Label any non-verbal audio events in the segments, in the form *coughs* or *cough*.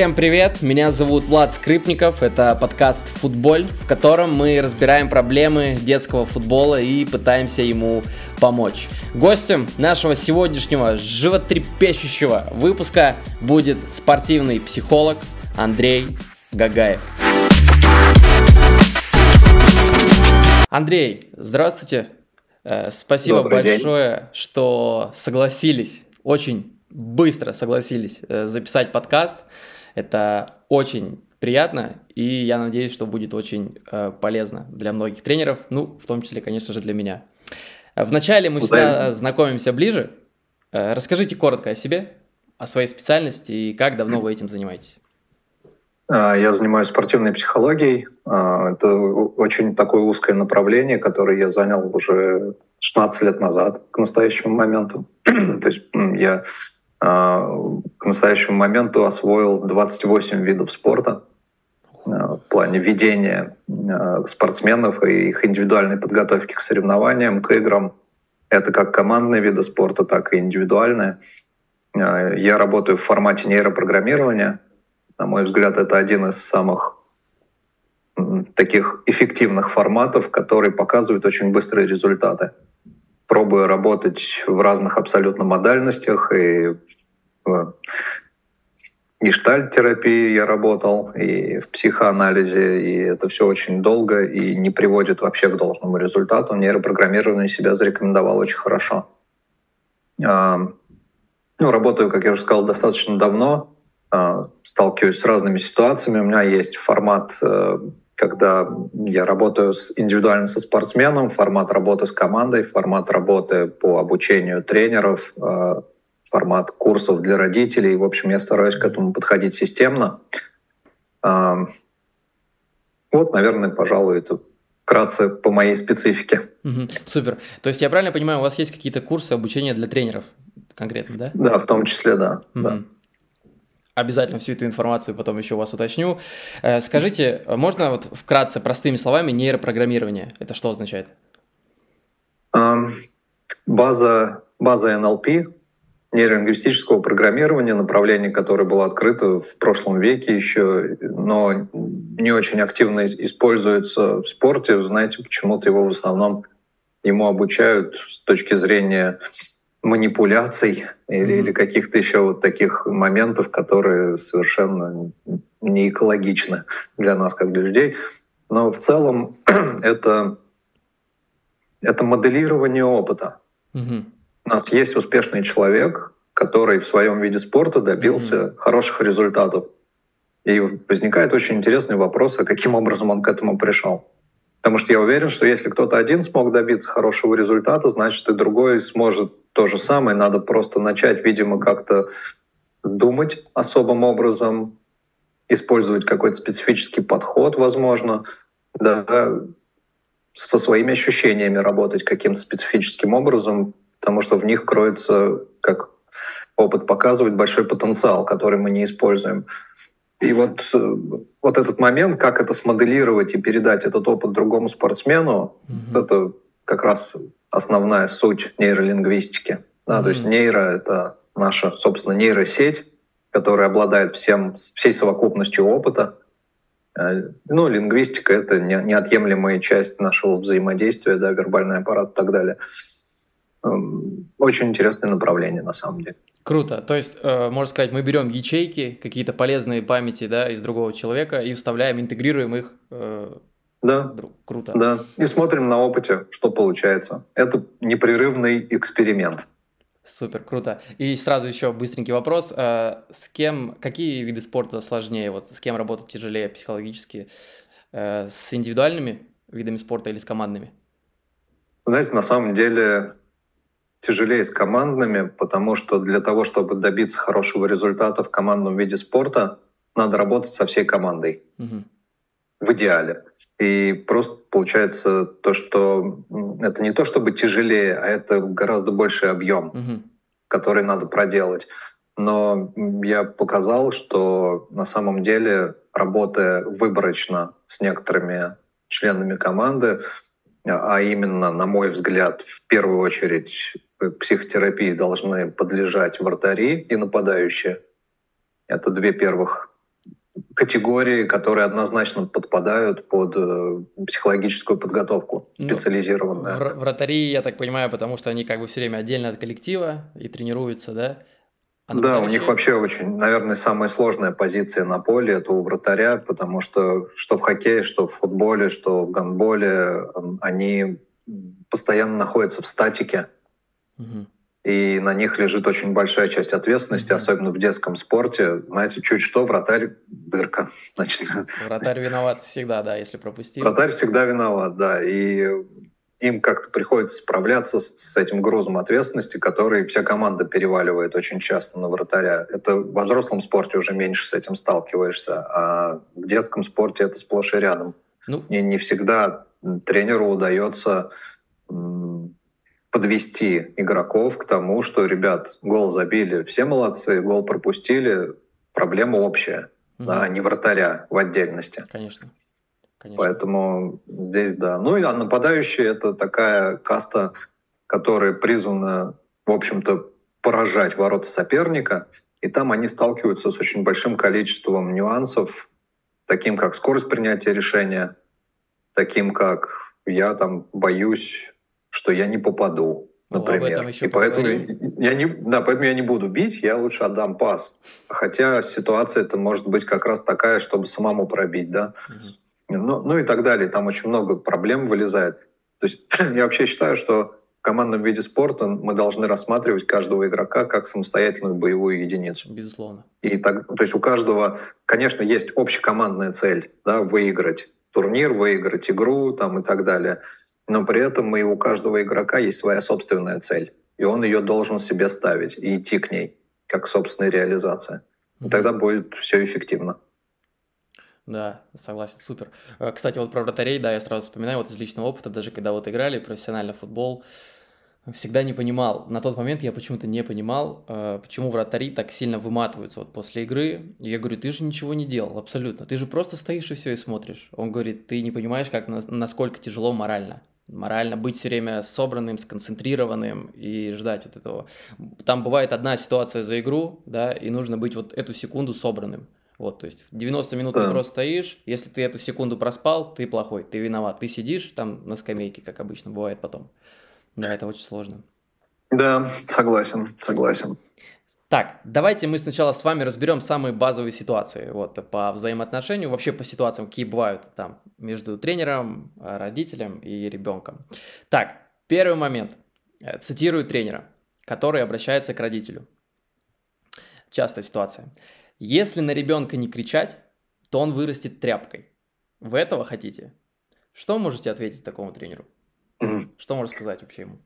Всем привет, меня зовут Влад Скрипников, это подкаст «Футболь», в котором мы разбираем проблемы детского футбола и пытаемся ему помочь. Гостем нашего сегодняшнего животрепещущего выпуска будет спортивный психолог Андрей Гагаев. Андрей, здравствуйте. Э, спасибо Добрый большое, день. что согласились, очень быстро согласились э, записать подкаст. Это очень приятно, и я надеюсь, что будет очень э, полезно для многих тренеров, ну, в том числе, конечно же, для меня. Вначале мы всегда знакомимся ближе. Э, расскажите коротко о себе, о своей специальности и как давно вы этим занимаетесь. А, я занимаюсь спортивной психологией. А, это очень такое узкое направление, которое я занял уже 16 лет назад к настоящему моменту. *clears throat* То есть я к настоящему моменту освоил 28 видов спорта а, в плане ведения а, спортсменов и их индивидуальной подготовки к соревнованиям, к играм. Это как командные виды спорта, так и индивидуальные. Я работаю в формате нейропрограммирования. На мой взгляд, это один из самых таких эффективных форматов, который показывает очень быстрые результаты пробую работать в разных абсолютно модальностях, и в гештальт-терапии я работал, и в психоанализе, и это все очень долго и не приводит вообще к должному результату. Нейропрограммирование себя зарекомендовал очень хорошо. А, ну, работаю, как я уже сказал, достаточно давно, а, сталкиваюсь с разными ситуациями. У меня есть формат э, когда я работаю с, индивидуально со спортсменом, формат работы с командой, формат работы по обучению тренеров, э, формат курсов для родителей. В общем, я стараюсь к этому подходить системно. Э, вот, наверное, пожалуй, это вкратце по моей специфике. Угу, супер. То есть я правильно понимаю, у вас есть какие-то курсы обучения для тренеров конкретно, да? Да, в том числе, да. Угу. да. Обязательно всю эту информацию потом еще у вас уточню. Э, скажите, можно вот вкратце, простыми словами, нейропрограммирование? Это что означает? База, база NLP, нейролингвистического программирования, направление, которое было открыто в прошлом веке еще, но не очень активно используется в спорте. Знаете, почему-то его в основном ему обучают с точки зрения манипуляций или, или каких-то еще вот таких моментов, которые совершенно не экологичны для нас, как для людей. Но в целом *clears throat* это, это моделирование опыта. Mm-hmm. У нас есть успешный человек, который в своем виде спорта добился mm-hmm. хороших результатов. И возникает очень интересный вопрос, а каким образом он к этому пришел. Потому что я уверен, что если кто-то один смог добиться хорошего результата, значит и другой сможет то же самое. Надо просто начать, видимо, как-то думать особым образом, использовать какой-то специфический подход, возможно, да, со своими ощущениями работать каким-то специфическим образом, потому что в них кроется, как опыт показывает, большой потенциал, который мы не используем. И вот, э, вот этот момент, как это смоделировать и передать этот опыт другому спортсмену, mm-hmm. это как раз основная суть нейролингвистики. Да, mm-hmm. То есть нейро — это наша, собственно, нейросеть, которая обладает всем, всей совокупностью опыта. Э, ну, лингвистика — это неотъемлемая часть нашего взаимодействия, да, вербальный аппарат и так далее. Эм, очень интересное направление, на самом деле. Круто. То есть, э, можно сказать, мы берем ячейки, какие-то полезные памяти да, из другого человека и вставляем, интегрируем их. Э, да. Друг. Круто. Да. И смотрим на опыте, что получается. Это непрерывный эксперимент. Супер, круто. И сразу еще быстренький вопрос. Э, с кем, какие виды спорта сложнее? Вот с кем работать тяжелее психологически? Э, с индивидуальными видами спорта или с командными? Знаете, на самом деле тяжелее с командными, потому что для того, чтобы добиться хорошего результата в командном виде спорта, надо работать со всей командой. Угу. В идеале. И просто получается то, что это не то чтобы тяжелее, а это гораздо больший объем, угу. который надо проделать. Но я показал, что на самом деле, работая выборочно с некоторыми членами команды, а именно, на мой взгляд, в первую очередь психотерапии должны подлежать вратари и нападающие. Это две первых категории, которые однозначно подпадают под э, психологическую подготовку ну, специализированную. Ну, вратари, я так понимаю, потому что они как бы все время отдельно от коллектива и тренируются, да? А да, у них вообще очень, наверное, самая сложная позиция на поле это у вратаря, потому что что в хоккее, что в футболе, что в гандболе, они постоянно находятся в статике. Угу и на них лежит очень большая часть ответственности, особенно в детском спорте. Знаете, чуть что, вратарь — дырка. *laughs* Значит, вратарь виноват всегда, да, если пропустил. Вратарь всегда виноват, да, и им как-то приходится справляться с этим грузом ответственности, который вся команда переваливает очень часто на вратаря. Это во взрослом спорте уже меньше с этим сталкиваешься, а в детском спорте это сплошь и рядом. Ну, и не всегда тренеру удается подвести игроков к тому, что, ребят, гол забили, все молодцы, гол пропустили, проблема общая, mm-hmm. да, а не вратаря в отдельности. Конечно. Конечно. Поэтому здесь да. Ну и а нападающие это такая каста, которая призвана, в общем-то, поражать ворота соперника. И там они сталкиваются с очень большим количеством нюансов, таким как скорость принятия решения, таким как я там боюсь что я не попаду, например. Ну, и поэтому я не, да, поэтому я не буду бить, я лучше отдам пас. Хотя ситуация это может быть как раз такая, чтобы самому пробить, да. Угу. Ну, ну и так далее. Там очень много проблем вылезает. То есть *clears throat* я вообще считаю, что в командном виде спорта мы должны рассматривать каждого игрока как самостоятельную боевую единицу. Безусловно. И так, то есть у каждого, конечно, есть общекомандная цель, да, выиграть турнир, выиграть игру там и так далее но при этом и у каждого игрока есть своя собственная цель, и он ее должен себе ставить и идти к ней, как собственная реализация. И тогда будет все эффективно. Да, согласен, супер. Э, кстати, вот про вратарей, да, я сразу вспоминаю, вот из личного опыта, даже когда вот играли профессионально футбол, всегда не понимал, на тот момент я почему-то не понимал, э, почему вратари так сильно выматываются вот после игры. И я говорю, ты же ничего не делал, абсолютно, ты же просто стоишь и все и смотришь. Он говорит, ты не понимаешь, как, насколько тяжело морально морально быть все время собранным, сконцентрированным и ждать вот этого. Там бывает одна ситуация за игру, да, и нужно быть вот эту секунду собранным. Вот, то есть 90 минут да. ты просто стоишь, если ты эту секунду проспал, ты плохой, ты виноват. Ты сидишь там на скамейке, как обычно бывает потом. Да, это очень сложно. Да, согласен, согласен. Так, давайте мы сначала с вами разберем самые базовые ситуации вот, по взаимоотношению, вообще по ситуациям, какие бывают там между тренером, родителем и ребенком. Так, первый момент. Э, цитирую тренера, который обращается к родителю. Частая ситуация. Если на ребенка не кричать, то он вырастет тряпкой. Вы этого хотите? Что можете ответить такому тренеру? Что можно сказать вообще ему?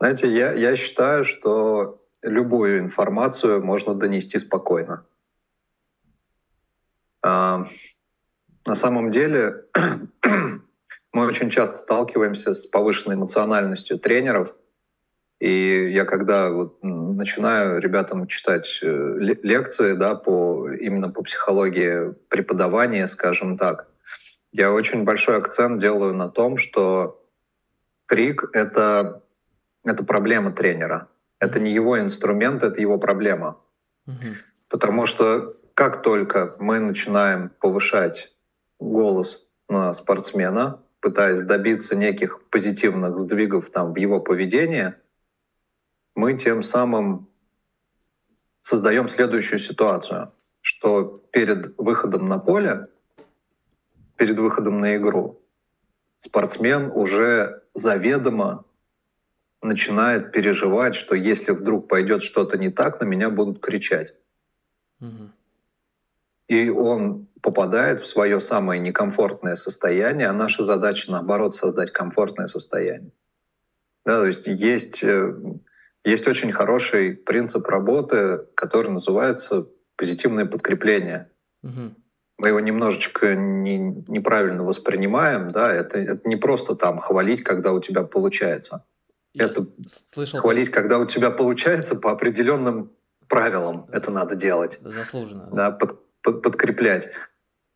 Знаете, я, я считаю, что любую информацию можно донести спокойно. А, на самом деле *clears throat* мы очень часто сталкиваемся с повышенной эмоциональностью тренеров. И я когда вот начинаю ребятам читать э, лекции да, по, именно по психологии преподавания, скажем так, я очень большой акцент делаю на том, что крик — это, это проблема тренера. Это не его инструмент, это его проблема. Угу. Потому что как только мы начинаем повышать голос на спортсмена, пытаясь добиться неких позитивных сдвигов там, в его поведении, мы тем самым создаем следующую ситуацию, что перед выходом на поле, перед выходом на игру, спортсмен уже заведомо начинает переживать, что если вдруг пойдет что-то не так, на меня будут кричать. Угу. И он попадает в свое самое некомфортное состояние, а наша задача, наоборот, создать комфортное состояние. Да, то есть есть, э, есть очень хороший принцип работы, который называется позитивное подкрепление. Угу. Мы его немножечко не, неправильно воспринимаем, да, это, это не просто там хвалить, когда у тебя получается. Я это слышал... хвалить, когда у тебя получается по определенным правилам это надо делать. Заслуженно. Да, под, под, подкреплять.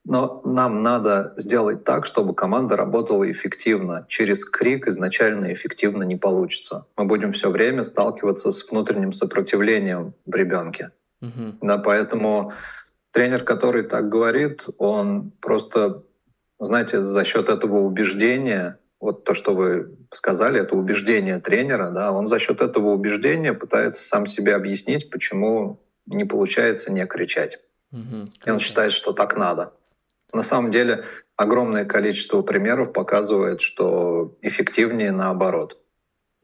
Но нам надо сделать так, чтобы команда работала эффективно. Через крик изначально эффективно не получится. Мы будем все время сталкиваться с внутренним сопротивлением в ребенке. Угу. Да, поэтому Тренер, который так говорит, он просто, знаете, за счет этого убеждения, вот то, что вы сказали, это убеждение тренера, да, он за счет этого убеждения пытается сам себе объяснить, почему не получается не кричать. Угу, И он считает, что так надо. На самом деле огромное количество примеров показывает, что эффективнее наоборот.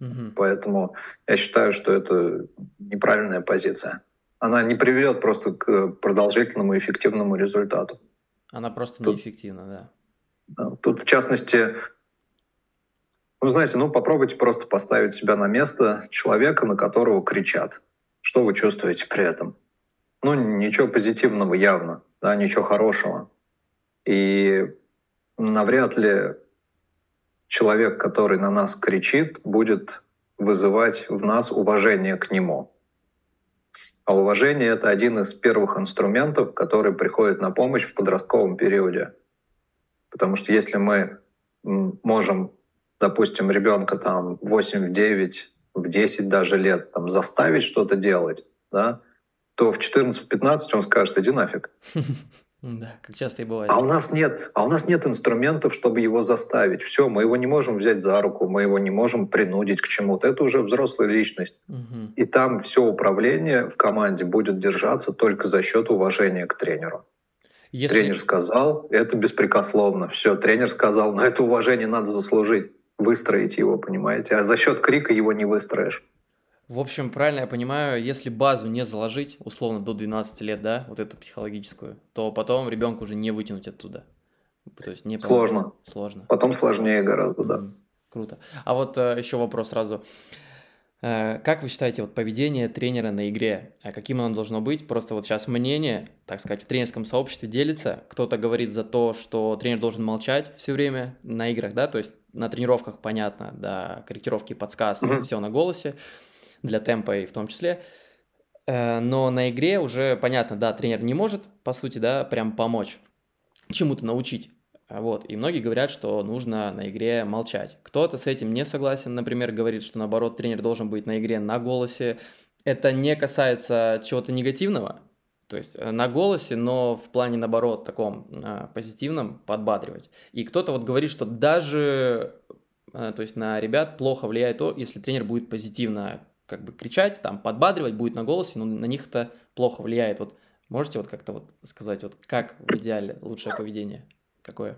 Угу. Поэтому я считаю, что это неправильная позиция. Она не приведет просто к продолжительному эффективному результату. Она просто Тут, неэффективна, да. Тут, в частности, ну, знаете, ну, попробуйте просто поставить себя на место человека, на которого кричат. Что вы чувствуете при этом? Ну, ничего позитивного явно, да, ничего хорошего. И навряд ли человек, который на нас кричит, будет вызывать в нас уважение к нему. А уважение — это один из первых инструментов, который приходит на помощь в подростковом периоде. Потому что если мы можем, допустим, ребенка там 8, в 9, в 10 даже лет там, заставить что-то делать, да, то в 14-15 он скажет, иди нафиг. *laughs* Да, как часто и бывает. А у нас нет, а у нас нет инструментов, чтобы его заставить. Все, мы его не можем взять за руку, мы его не можем принудить к чему-то. Это уже взрослая личность. Угу. И там все управление в команде будет держаться только за счет уважения к тренеру. Если... Тренер сказал, это беспрекословно. Все, тренер сказал, но это уважение надо заслужить, выстроить его, понимаете? А за счет крика его не выстроишь. В общем, правильно я понимаю, если базу не заложить, условно, до 12 лет, да, вот эту психологическую, то потом ребенка уже не вытянуть оттуда. То есть не Сложно. Сложно. Потом сложнее гораздо, да. Круто. А вот э, еще вопрос сразу. Э, как вы считаете, вот поведение тренера на игре, а каким оно должно быть? Просто вот сейчас мнение, так сказать, в тренерском сообществе делится. Кто-то говорит за то, что тренер должен молчать все время на играх, да, то есть на тренировках, понятно, да, корректировки, подсказ, mm-hmm. все на голосе для темпа и в том числе. Э, но на игре уже понятно, да, тренер не может, по сути, да, прям помочь, чему-то научить. Вот, и многие говорят, что нужно на игре молчать. Кто-то с этим не согласен, например, говорит, что наоборот тренер должен быть на игре на голосе. Это не касается чего-то негативного, то есть э, на голосе, но в плане, наоборот, таком э, позитивном подбадривать. И кто-то вот говорит, что даже то есть на ребят плохо влияет то, если тренер будет позитивно как бы кричать, там, подбадривать будет на голосе, но на них это плохо влияет. Вот можете вот как-то вот сказать, вот как в идеале лучшее поведение? Какое?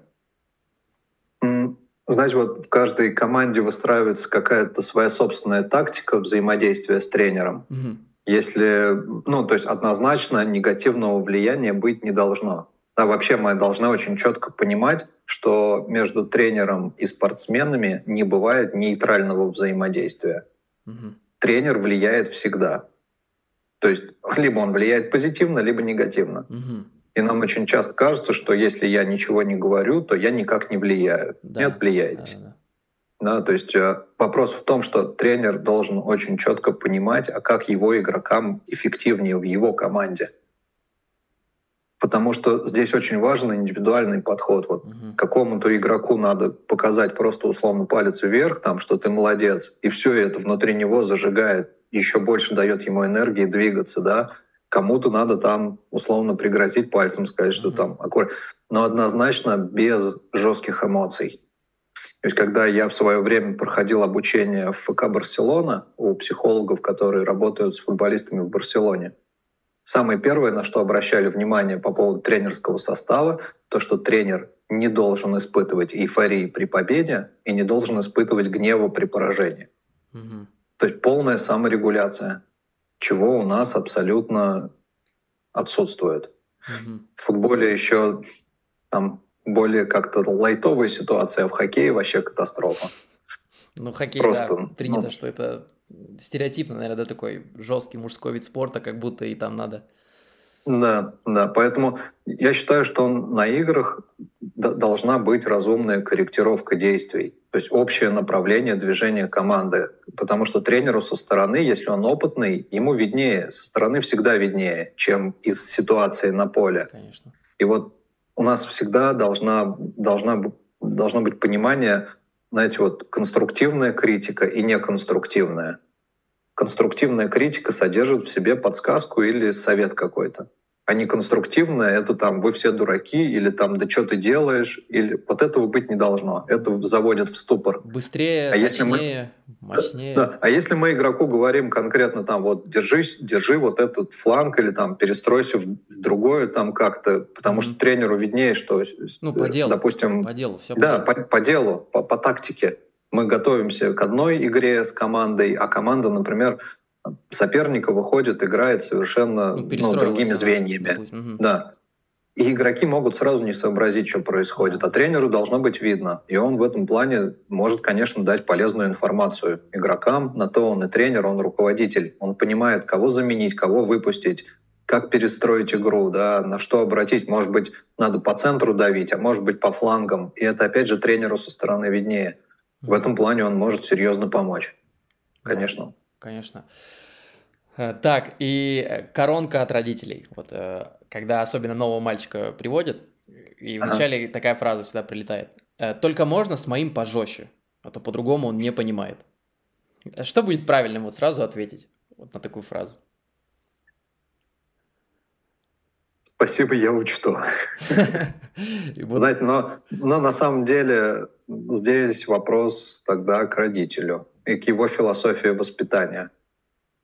Знаете, вот в каждой команде выстраивается какая-то своя собственная тактика взаимодействия с тренером. Угу. Если, ну, то есть однозначно негативного влияния быть не должно. Да, вообще мы должны очень четко понимать, что между тренером и спортсменами не бывает нейтрального взаимодействия. Угу тренер влияет всегда. То есть либо он влияет позитивно, либо негативно. Угу. И нам очень часто кажется, что если я ничего не говорю, то я никак не влияю. Да. Нет, влияете. Да, да. Да, то есть э, вопрос в том, что тренер должен очень четко понимать, а как его игрокам эффективнее в его команде потому что здесь очень важен индивидуальный подход. Вот угу. какому-то игроку надо показать просто условно палец вверх, там, что ты молодец, и все это внутри него зажигает, еще больше дает ему энергии двигаться, да. Кому-то надо там условно пригрозить пальцем, сказать, что там аккуратно. Но однозначно без жестких эмоций. То есть, когда я в свое время проходил обучение в ФК Барселона у психологов, которые работают с футболистами в Барселоне, Самое первое, на что обращали внимание по поводу тренерского состава, то, что тренер не должен испытывать эйфории при победе и не должен испытывать гнева при поражении. Угу. То есть полная саморегуляция, чего у нас абсолютно отсутствует. Угу. В футболе еще там более как-то лайтовая ситуация, а в хоккее вообще катастрофа. Ну, хоккей, Просто, да, принято, ну, что это стереотипно, наверное, да, такой жесткий мужской вид спорта, как будто и там надо. Да, да, поэтому я считаю, что на играх должна быть разумная корректировка действий, то есть общее направление движения команды, потому что тренеру со стороны, если он опытный, ему виднее, со стороны всегда виднее, чем из ситуации на поле. Конечно. И вот у нас всегда должна, должна, должно быть понимание, знаете, вот конструктивная критика и неконструктивная. Конструктивная критика содержит в себе подсказку или совет какой-то. А не конструктивное, это там вы все дураки, или там да что ты делаешь, или вот этого быть не должно. Это заводит в ступор. Быстрее, а если мы... мощнее. Да, а если мы игроку говорим конкретно там вот держись, держи вот этот фланг или там перестройся в, в другое там как-то, потому mm-hmm. что тренеру виднее, что ну, по делу, допустим, по делу, все да, по, по делу, по, по тактике. Мы готовимся к одной игре с командой, а команда, например, соперника выходит, играет совершенно ну, ну, другими звеньями. Угу. Да. И игроки могут сразу не сообразить, что происходит, а тренеру должно быть видно. И он в этом плане может, конечно, дать полезную информацию игрокам. На то он и тренер, он руководитель. Он понимает, кого заменить, кого выпустить, как перестроить игру, да, на что обратить. Может быть, надо по центру давить, а может быть, по флангам. И это, опять же, тренеру со стороны виднее. В этом плане он может серьезно помочь. Конечно. Конечно. Э, так, и э, коронка от родителей. Вот э, когда особенно нового мальчика приводят, и вначале ага. такая фраза всегда прилетает. Только можно с моим пожестче, а то по-другому он не понимает. Что будет правильным вот сразу ответить вот на такую фразу? Спасибо, я учту. *laughs* Знаете, но, но на самом деле здесь вопрос тогда к родителю и к его философии воспитания.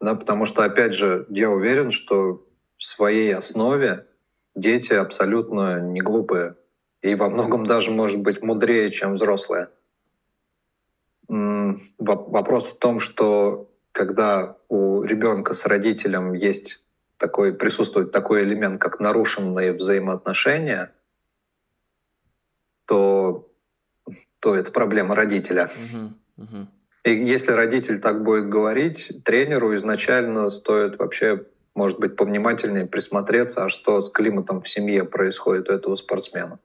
Да, потому что, опять же, я уверен, что в своей основе дети абсолютно не глупые и во многом даже, может быть, мудрее, чем взрослые. Вопрос в том, что когда у ребенка с родителем есть такой, присутствует такой элемент, как нарушенные взаимоотношения, то, то это проблема родителя. Uh-huh, uh-huh. И если родитель так будет говорить, тренеру изначально стоит вообще, может быть, повнимательнее присмотреться, а что с климатом в семье происходит у этого спортсмена.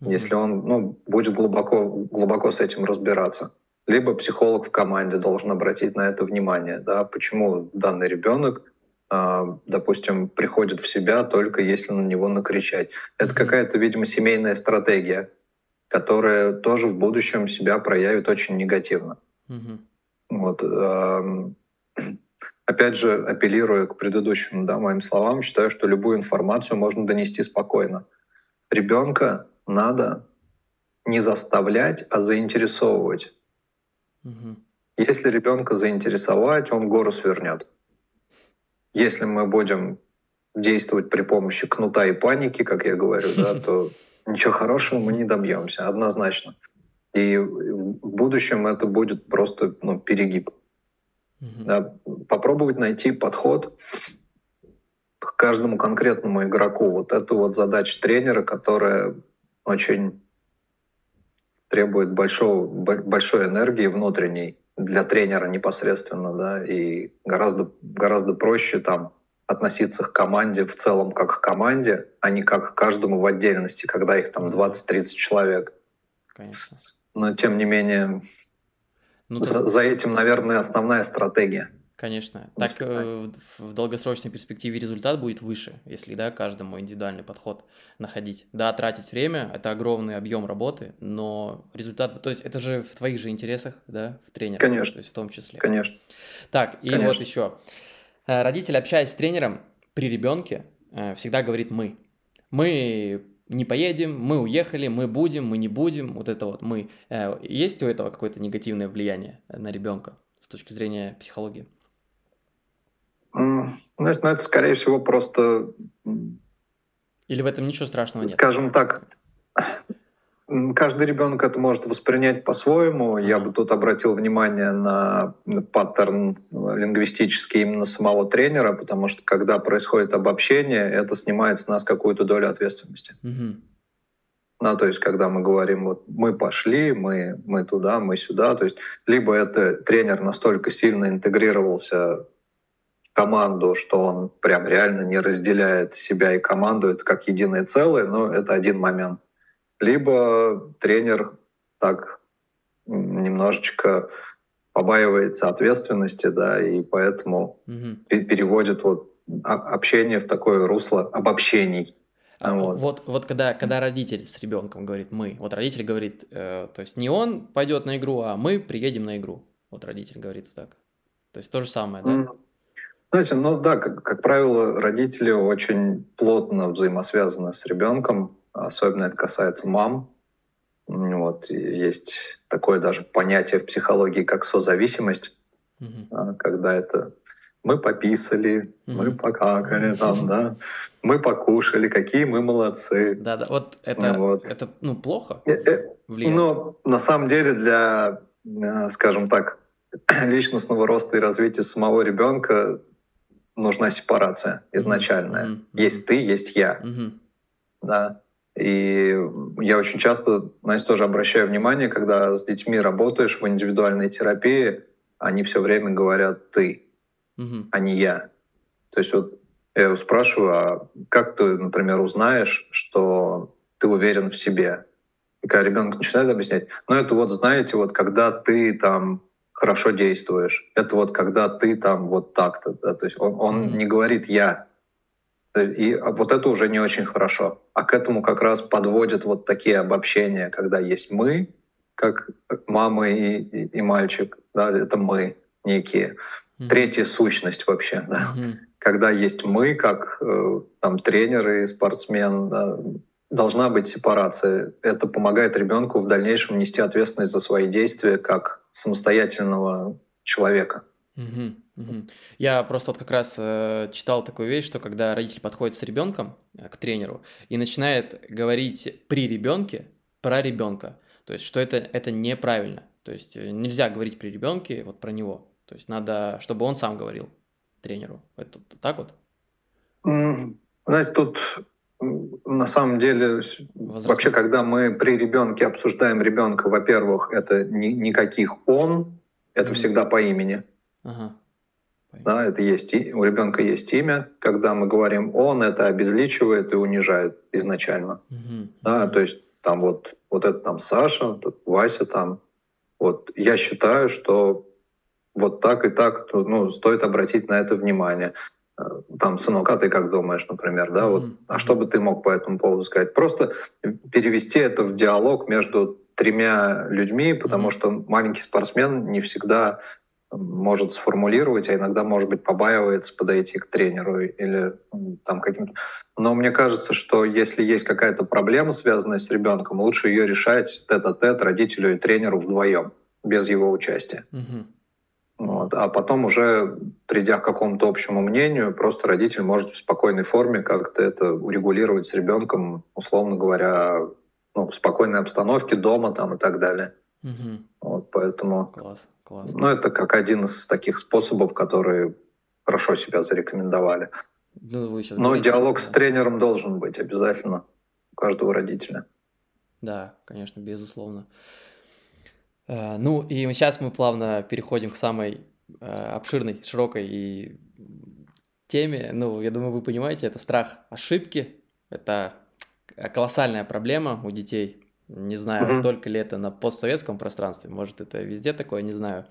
Mm-hmm. Если он ну, будет глубоко, глубоко с этим разбираться. Либо психолог в команде должен обратить на это внимание, да, почему данный ребенок Uh, допустим, приходит в себя только если на него накричать. Это какая-то, видимо, семейная стратегия, которая тоже в будущем себя проявит очень негативно. Угу. Вот. Опять же, апеллируя к предыдущим да, моим словам, считаю, что любую информацию можно донести спокойно. Ребенка надо не заставлять, а заинтересовывать. Угу. Если ребенка заинтересовать, он гору свернет. Если мы будем действовать при помощи кнута и паники, как я говорю, да, *laughs* то ничего хорошего мы не добьемся, однозначно. И в будущем это будет просто ну, перегиб. Mm-hmm. Да, попробовать найти подход к каждому конкретному игроку. Вот это вот задача тренера, которая очень требует большого, большой энергии внутренней для тренера непосредственно, да, и гораздо, гораздо проще там относиться к команде в целом как к команде, а не как к каждому в отдельности, когда их там 20-30 человек. Конечно но тем не менее ну, за, так... за этим, наверное, основная стратегия. Конечно. Так э, в долгосрочной перспективе результат будет выше, если да, каждому индивидуальный подход находить. Да, тратить время это огромный объем работы, но результат, то есть это же в твоих же интересах, да, в тренере. Конечно. То есть в том числе. Конечно. Так, и Конечно. вот еще. Э, родитель, общаясь с тренером при ребенке, э, всегда говорит мы. Мы не поедем, мы уехали, мы будем, мы не будем, вот это вот мы. Э, есть у этого какое-то негативное влияние на ребенка с точки зрения психологии? Ну, это, скорее всего, просто... Или в этом ничего страшного нет? Скажем так, Каждый ребенок это может воспринять по-своему. Я бы тут обратил внимание на паттерн лингвистический именно самого тренера, потому что когда происходит обобщение, это снимает с нас какую-то долю ответственности. Mm-hmm. Ну, то есть, когда мы говорим, вот мы пошли, мы, мы туда, мы сюда, то есть, либо это тренер настолько сильно интегрировался в команду, что он прям реально не разделяет себя и команду, это как единое целое, но это один момент либо тренер так немножечко побаивается ответственности, да, и поэтому угу. переводит вот общение в такое русло обобщений. А, вот. вот, вот когда, когда родитель с ребенком говорит мы, вот родитель говорит, э, то есть не он пойдет на игру, а мы приедем на игру. Вот родитель говорит так. То есть то же самое, да? Знаете, ну да, как, как правило, родители очень плотно взаимосвязаны с ребенком, особенно это касается мам. Вот, есть такое даже понятие в психологии, как созависимость, mm-hmm. когда это мы пописали, mm-hmm. мы покакали там, да, мы покушали, какие мы молодцы. Да, да, вот это, вот. это ну, плохо э, э, влияет. Но на самом деле для, э, скажем так, *clears throat* личностного роста и развития самого ребенка нужна сепарация изначальная. Mm-hmm. Есть ты, есть я. Mm-hmm. Да. И я очень часто, знаете, тоже обращаю внимание, когда с детьми работаешь в индивидуальной терапии, они все время говорят «ты», угу. а не «я». То есть вот я его спрашиваю, а как ты, например, узнаешь, что ты уверен в себе? И когда ребенок начинает объяснять, ну это вот, знаете, вот когда ты там хорошо действуешь, это вот когда ты там вот так-то, да? то есть он, он mm не говорит «я», и вот это уже не очень хорошо. А к этому как раз подводят вот такие обобщения, когда есть мы, как мама и, и, и мальчик, да, это мы некие. Mm-hmm. Третья сущность вообще, да. Mm-hmm. Когда есть мы, как э, там тренеры и спортсмен, да, должна быть сепарация. Это помогает ребенку в дальнейшем нести ответственность за свои действия как самостоятельного человека. Угу, угу. Я просто вот как раз э, читал такую вещь, что когда родитель подходит с ребенком э, к тренеру и начинает говорить при ребенке про ребенка, то есть что это, это неправильно. То есть э, нельзя говорить при ребенке вот про него. То есть надо, чтобы он сам говорил тренеру. Это так вот? Знаете, тут на самом деле Возрастно. вообще, когда мы при ребенке обсуждаем ребенка, во-первых, это ни, никаких он, это mm всегда по имени. Ага. Да, это есть, у ребенка есть имя. Когда мы говорим он, это обезличивает и унижает изначально. Угу. Да, то есть там вот, вот это там Саша, тут Вася там. Вот я считаю, что вот так и так ну, стоит обратить на это внимание. Э, там, сынок, а ты как думаешь, например, да, вот, а что бы ты мог по этому поводу сказать? Просто перевести это в диалог между тремя людьми, потому что маленький спортсмен не всегда может сформулировать, а иногда, может быть, побаивается подойти к тренеру или там каким-то... Но мне кажется, что если есть какая-то проблема, связанная с ребенком, лучше ее решать тет-а-тет родителю и тренеру вдвоем, без его участия. Угу. Вот. А потом уже, придя к какому-то общему мнению, просто родитель может в спокойной форме как-то это урегулировать с ребенком, условно говоря, ну, в спокойной обстановке дома там и так далее. Угу. Вот, поэтому... Класс, класс. Ну, это как один из таких способов, которые хорошо себя зарекомендовали. Ну, вы сейчас Но говорите, диалог с тренером должен быть обязательно у каждого родителя. Да, конечно, безусловно. Uh, ну и сейчас мы плавно переходим к самой uh, обширной, широкой и теме. Ну, я думаю, вы понимаете, это страх ошибки. Это колоссальная проблема у детей. Не знаю, угу. только ли это на постсоветском пространстве, может, это везде такое, не знаю.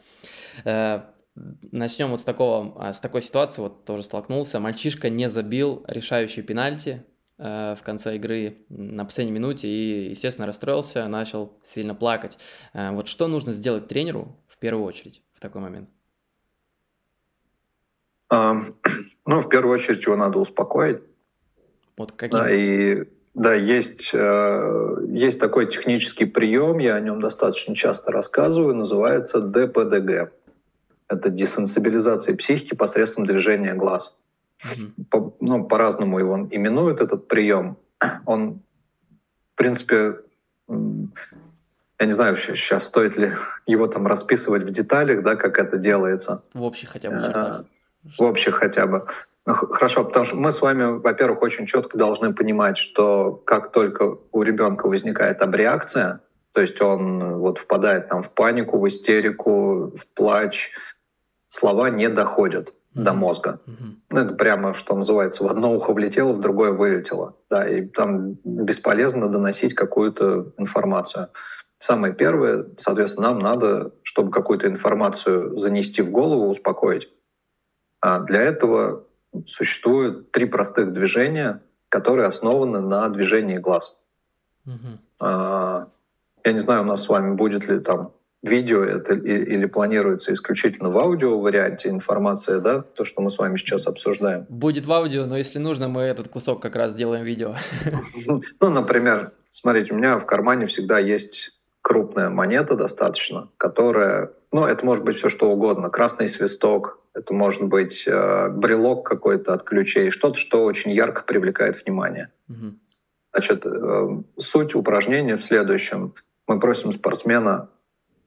Э, начнем вот с такого, а, с такой ситуации, вот тоже столкнулся. Мальчишка не забил решающий пенальти э, в конце игры на последней минуте и, естественно, расстроился, начал сильно плакать. Э, вот что нужно сделать тренеру в первую очередь в такой момент? А, *clears throat* ну, в первую очередь его надо успокоить. Вот каким? Да, и да, есть, э, есть такой технический прием, я о нем достаточно часто рассказываю, называется ДПДГ. Это десенсибилизация психики посредством движения глаз. Mm-hmm. По, ну, по-разному его именуют этот прием. Он, в принципе, я не знаю, сейчас стоит ли его там расписывать в деталях, да, как это делается. В общих хотя бы чертах. В общих хотя бы. Хорошо, потому что мы с вами, во-первых, очень четко должны понимать, что как только у ребенка возникает абреакция, то есть он вот впадает там в панику, в истерику, в плач, слова не доходят mm-hmm. до мозга. Mm-hmm. Ну, это прямо, что называется, в одно ухо влетело, в другое вылетело. Да, и там бесполезно доносить какую-то информацию. Самое первое, соответственно, нам надо, чтобы какую-то информацию занести в голову, успокоить. А для этого существует три простых движения, которые основаны на движении глаз. Угу. А, я не знаю, у нас с вами будет ли там видео это или планируется исключительно в аудио варианте информация, да, то, что мы с вами сейчас обсуждаем? Будет в аудио, но если нужно, мы этот кусок как раз сделаем видео. Ну, например, смотрите, у меня в кармане всегда есть крупная монета достаточно, которая, ну, это может быть все что угодно, красный свисток, это может быть э, брелок какой-то от ключей, что-то, что очень ярко привлекает внимание. Угу. Значит, э, суть упражнения в следующем. Мы просим спортсмена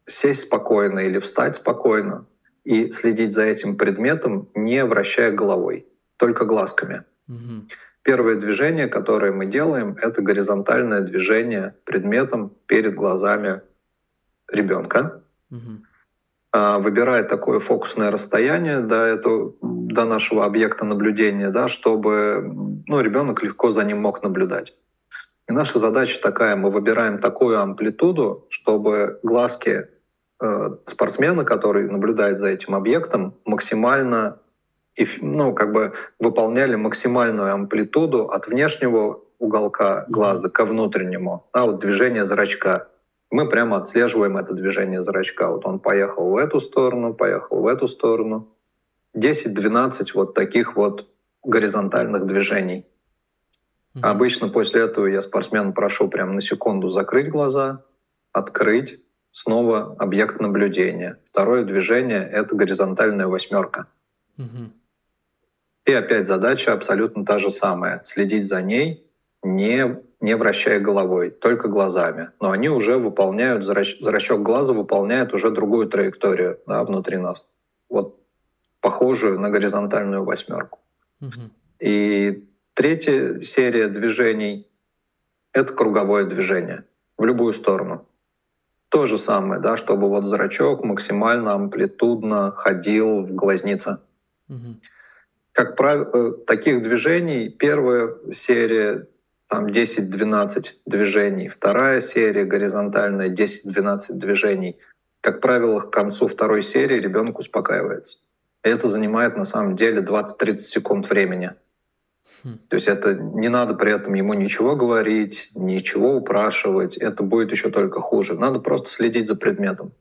сесть спокойно или встать спокойно и следить за этим предметом, не вращая головой, только глазками. Угу. Первое движение, которое мы делаем, это горизонтальное движение предметом перед глазами ребенка. Угу. Выбирая такое фокусное расстояние до, этого, до нашего объекта наблюдения, да, чтобы ну, ребенок легко за ним мог наблюдать. И наша задача такая, мы выбираем такую амплитуду, чтобы глазки э, спортсмена, который наблюдает за этим объектом, максимально ну, как бы выполняли максимальную амплитуду от внешнего уголка глаза ко внутреннему, а вот движение зрачка. Мы прямо отслеживаем это движение зрачка. Вот он поехал в эту сторону, поехал в эту сторону. 10-12 вот таких вот горизонтальных движений. Mm-hmm. Обычно после этого я спортсмена прошу прямо на секунду закрыть глаза, открыть, снова объект наблюдения. Второе движение — это горизонтальная восьмерка. Mm-hmm. И опять задача абсолютно та же самая — следить за ней, не, не вращая головой, только глазами. Но они уже выполняют, зрач, зрачок глаза выполняет уже другую траекторию да, внутри нас. Вот похожую на горизонтальную восьмерку. Угу. И третья серия движений — это круговое движение в любую сторону. То же самое, да, чтобы вот зрачок максимально амплитудно ходил в глазнице. Угу как правило, э, таких движений первая серия там 10-12 движений, вторая серия горизонтальная 10-12 движений. Как правило, к концу второй серии ребенок успокаивается. И это занимает на самом деле 20-30 секунд времени. Хм. То есть это не надо при этом ему ничего говорить, ничего упрашивать. Это будет еще только хуже. Надо просто следить за предметом.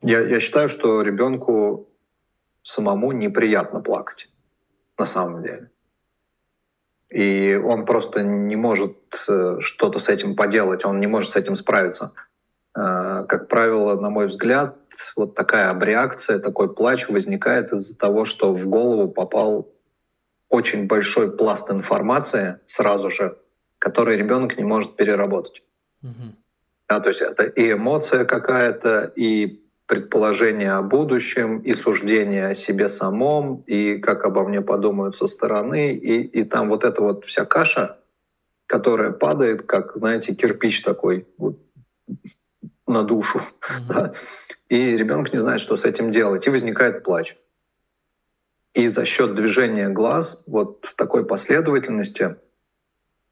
Я, я считаю, что ребенку самому неприятно плакать, на самом деле. И он просто не может э, что-то с этим поделать, он не может с этим справиться. Э, как правило, на мой взгляд, вот такая абреакция, такой плач возникает из-за того, что в голову попал очень большой пласт информации сразу же, который ребенок не может переработать. Угу. Да, то есть это и эмоция какая-то, и предположения о будущем, и суждения о себе самом, и как обо мне подумают со стороны, и, и там вот эта вот вся каша, которая падает, как, знаете, кирпич такой вот, на душу. Mm-hmm. Да? И ребенок не знает, что с этим делать, и возникает плач. И за счет движения глаз, вот в такой последовательности,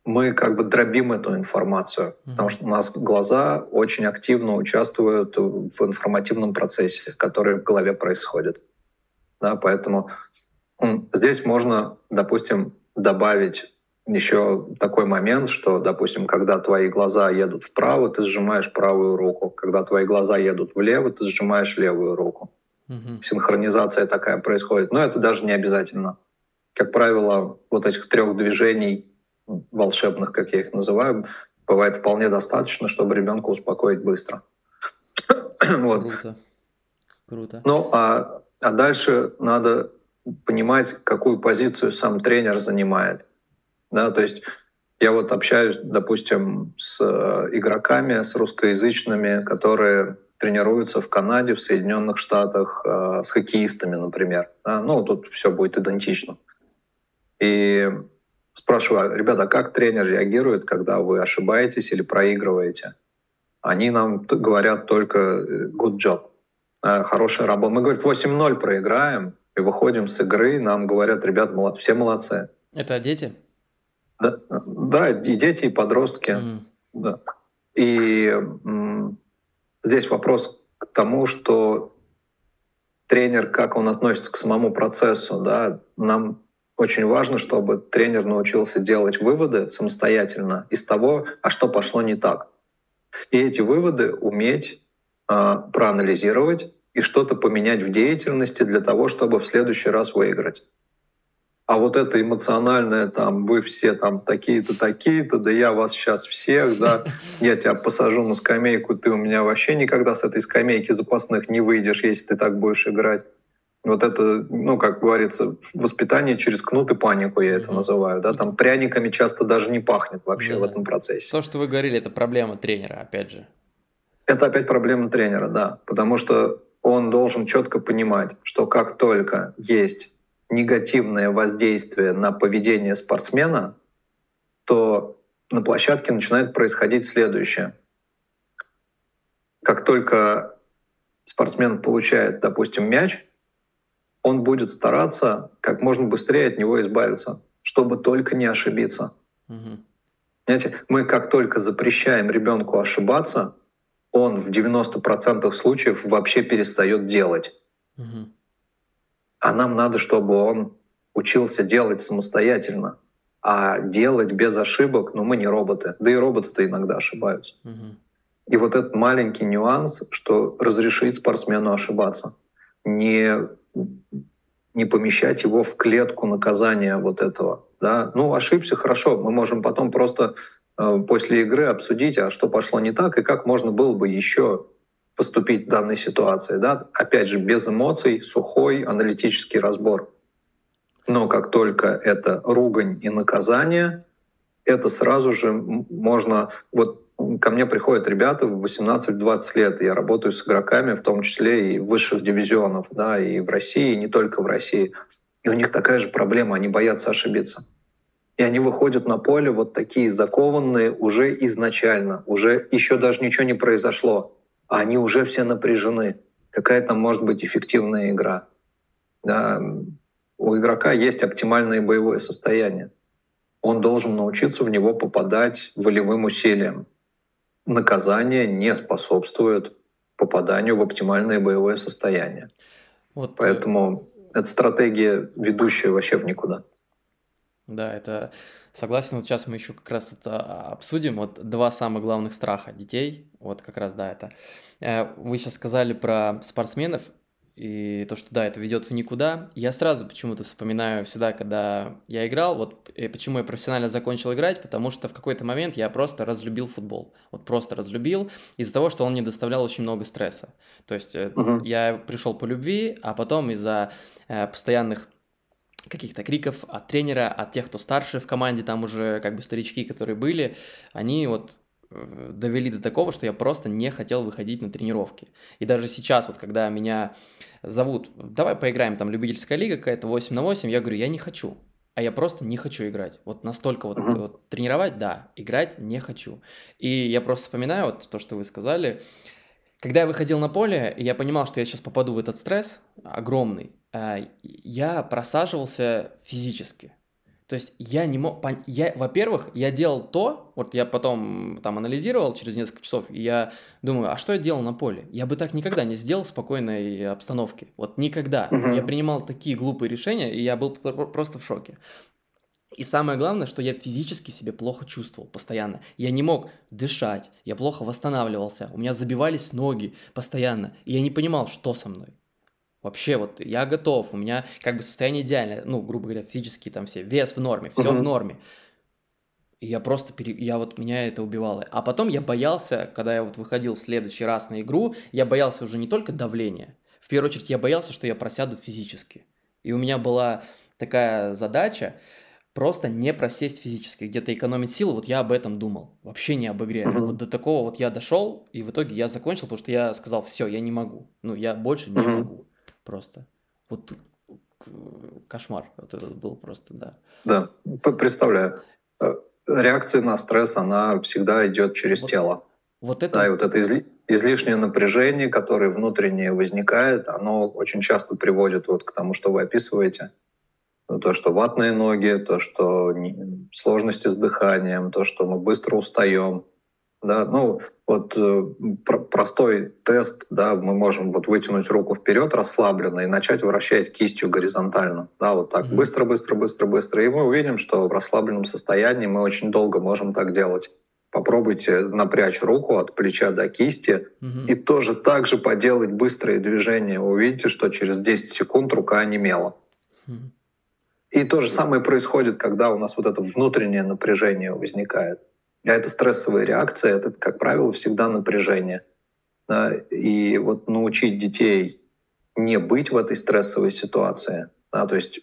мы как бы дробим эту информацию, потому что у нас глаза очень активно участвуют в информативном процессе, который в голове происходит. Да, поэтому здесь можно, допустим, добавить еще такой момент, что, допустим, когда твои глаза едут вправо, ты сжимаешь правую руку, когда твои глаза едут влево, ты сжимаешь левую руку. Синхронизация такая происходит, но это даже не обязательно. Как правило, вот этих трех движений волшебных, как я их называю, бывает вполне достаточно, чтобы ребенка успокоить быстро. *clears throat* вот. Круто. Круто. Ну, а, а дальше надо понимать, какую позицию сам тренер занимает. Да, то есть я вот общаюсь, допустим, с э, игроками, с русскоязычными, которые тренируются в Канаде, в Соединенных Штатах, э, с хоккеистами, например. Да, ну, тут все будет идентично. И спрашиваю, ребята, как тренер реагирует, когда вы ошибаетесь или проигрываете? Они нам говорят только э, good job, э, хорошая работа. Мы, говорим 8-0 проиграем, и выходим с игры, нам говорят, ребят, молод, все молодцы. Это дети? Да, да и дети, и подростки. Mm. Да. И здесь вопрос к тому, что тренер, как он относится к самому процессу, да, нам очень важно, чтобы тренер научился делать выводы самостоятельно из того, а что пошло не так. И эти выводы уметь э, проанализировать и что-то поменять в деятельности для того, чтобы в следующий раз выиграть. А вот это эмоциональное, там, вы все там такие-то, такие-то, да я вас сейчас всех, да, *laughs* я тебя посажу на скамейку, ты у меня вообще никогда с этой скамейки запасных не выйдешь, если ты так будешь играть. Вот это, ну, как говорится, воспитание через кнут и панику, я это называю. Да? Там пряниками часто даже не пахнет вообще да. в этом процессе. То, что вы говорили, это проблема тренера, опять же. Это опять проблема тренера, да. Потому что он должен четко понимать, что как только есть негативное воздействие на поведение спортсмена, то на площадке начинает происходить следующее. Как только спортсмен получает, допустим, мяч, он будет стараться как можно быстрее от него избавиться, чтобы только не ошибиться. Угу. Знаете, мы как только запрещаем ребенку ошибаться, он в 90% случаев вообще перестает делать. Угу. А нам надо, чтобы он учился делать самостоятельно. А делать без ошибок, ну мы не роботы. Да и роботы-то иногда ошибаются. Угу. И вот этот маленький нюанс, что разрешить спортсмену ошибаться. Не не помещать его в клетку наказания вот этого. Да? Ну, ошибся, хорошо, мы можем потом просто э, после игры обсудить, а что пошло не так, и как можно было бы еще поступить в данной ситуации. Да? Опять же, без эмоций, сухой аналитический разбор. Но как только это ругань и наказание, это сразу же можно... Вот ко мне приходят ребята в 18-20 лет, я работаю с игроками, в том числе и высших дивизионов, да, и в России, и не только в России. И у них такая же проблема, они боятся ошибиться. И они выходят на поле вот такие закованные уже изначально, уже еще даже ничего не произошло, а они уже все напряжены. Какая там может быть эффективная игра? Да, у игрока есть оптимальное боевое состояние. Он должен научиться в него попадать волевым усилием наказание не способствует попаданию в оптимальное боевое состояние. Вот. Э, Поэтому эта стратегия ведущая вообще в никуда. Да, это согласен. Вот сейчас мы еще как раз это обсудим. Вот два самых главных страха детей. Вот как раз, да, это. Э, вы сейчас сказали про спортсменов и то, что да, это ведет в никуда. Я сразу почему-то вспоминаю всегда, когда я играл, вот и почему я профессионально закончил играть, потому что в какой-то момент я просто разлюбил футбол. Вот просто разлюбил из-за того, что он мне доставлял очень много стресса. То есть uh-huh. я пришел по любви, а потом из-за э, постоянных каких-то криков от тренера, от тех, кто старше в команде, там уже как бы старички, которые были, они вот э, довели до такого, что я просто не хотел выходить на тренировки. И даже сейчас, вот когда меня зовут, давай поиграем, там любительская лига какая-то 8 на 8, я говорю, я не хочу, а я просто не хочу играть. Вот настолько вот, uh-huh. вот тренировать, да, играть не хочу. И я просто вспоминаю вот то, что вы сказали. Когда я выходил на поле, я понимал, что я сейчас попаду в этот стресс огромный, а, я просаживался физически. То есть я не мог... Я, во-первых, я делал то, вот я потом там анализировал через несколько часов, и я думаю, а что я делал на поле? Я бы так никогда не сделал в спокойной обстановке. Вот никогда. Угу. Я принимал такие глупые решения, и я был просто в шоке. И самое главное, что я физически себе плохо чувствовал постоянно. Я не мог дышать, я плохо восстанавливался, у меня забивались ноги постоянно, и я не понимал, что со мной. Вообще вот я готов, у меня как бы состояние идеальное, ну, грубо говоря, физически там все, вес в норме, все uh-huh. в норме. И я просто, пере... я вот, меня это убивало. А потом я боялся, когда я вот выходил в следующий раз на игру, я боялся уже не только давления, в первую очередь я боялся, что я просяду физически. И у меня была такая задача, просто не просесть физически, где-то экономить силы, вот я об этом думал, вообще не об игре. Uh-huh. Вот до такого вот я дошел, и в итоге я закончил, потому что я сказал, все, я не могу, ну, я больше не uh-huh. могу просто. Вот кошмар. Вот это был просто, да. Да, представляю. Э, реакция на стресс, она всегда идет через вот, тело. Вот это... Да, и вот это изли... излишнее напряжение, которое внутреннее возникает, оно очень часто приводит вот к тому, что вы описываете. Ну, то, что ватные ноги, то, что сложности с дыханием, то, что мы быстро устаем, да, ну вот э, про простой тест, да, мы можем вот вытянуть руку вперед расслабленно и начать вращать кистью горизонтально, да, вот так быстро, быстро, быстро, быстро, и мы увидим, что в расслабленном состоянии мы очень долго можем так делать. Попробуйте напрячь руку от плеча до кисти угу. и тоже так же поделать быстрые движения. Вы увидите, что через 10 секунд рука онемела. Угу. И то же самое происходит, когда у нас вот это внутреннее напряжение возникает. А это стрессовая реакция, это, как правило, всегда напряжение. Да? И вот научить детей не быть в этой стрессовой ситуации, да, то есть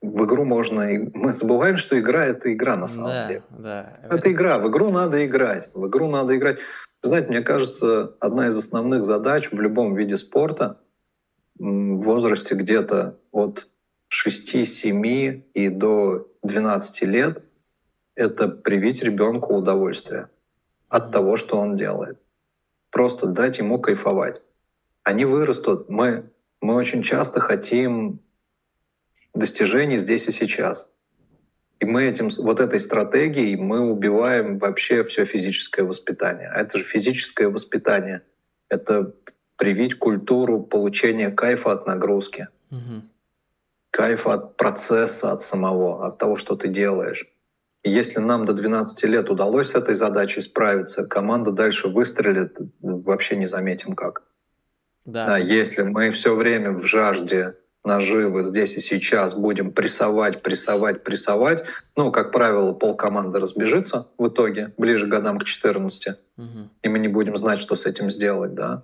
в игру можно... Мы забываем, что игра — это игра на самом да, деле. Да. Это игра. В игру надо играть. В игру надо играть. знаете, мне кажется, одна из основных задач в любом виде спорта в возрасте где-то от 6-7 и до 12 лет — это привить ребенку удовольствие от того, что он делает. Просто дать ему кайфовать. Они вырастут. Мы, мы очень часто хотим достижений здесь и сейчас. И мы этим, вот этой стратегией мы убиваем вообще все физическое воспитание. А это же физическое воспитание. Это привить культуру получения кайфа от нагрузки. Угу. Кайфа от процесса, от самого, от того, что ты делаешь. Если нам до 12 лет удалось с этой задачей справиться, команда дальше выстрелит, вообще не заметим как. Да. А если мы все время в жажде наживы здесь и сейчас будем прессовать, прессовать, прессовать, ну, как правило, пол команды разбежится в итоге, ближе к годам к 14, угу. и мы не будем знать, что с этим сделать, да.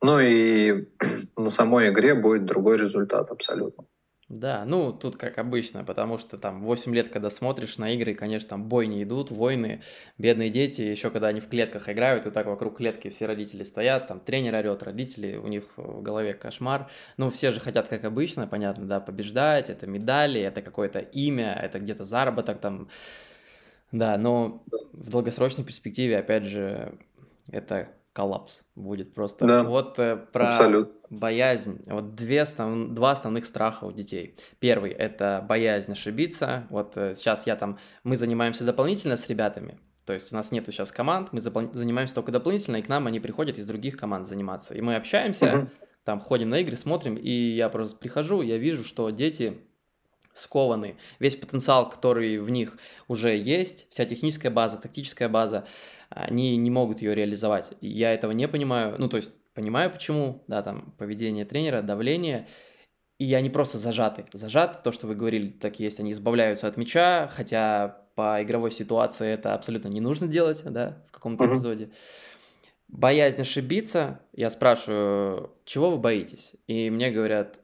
Ну и *clears throat* на самой игре будет другой результат абсолютно. Да, ну тут как обычно, потому что там 8 лет, когда смотришь на игры, конечно, там бойни идут, войны, бедные дети, еще когда они в клетках играют, и так вокруг клетки все родители стоят, там тренер орет, родители, у них в голове кошмар. Ну, все же хотят, как обычно, понятно, да, побеждать, это медали, это какое-то имя, это где-то заработок там. Да, но в долгосрочной перспективе, опять же, это коллапс будет просто. Да, вот э, про абсолютно. боязнь. Вот две основ... два основных страха у детей. Первый – это боязнь ошибиться. Вот э, сейчас я там, мы занимаемся дополнительно с ребятами, то есть у нас нету сейчас команд, мы запол... занимаемся только дополнительно, и к нам они приходят из других команд заниматься. И мы общаемся, угу. там ходим на игры, смотрим, и я просто прихожу, я вижу, что дети скованы. Весь потенциал, который в них уже есть, вся техническая база, тактическая база, они не могут ее реализовать. я этого не понимаю, ну, то есть понимаю почему, да, там, поведение тренера, давление, и они просто зажаты. Зажаты, то, что вы говорили, так и есть, они избавляются от мяча, хотя по игровой ситуации это абсолютно не нужно делать, да, в каком-то uh-huh. эпизоде. Боязнь ошибиться, я спрашиваю, чего вы боитесь? И мне говорят,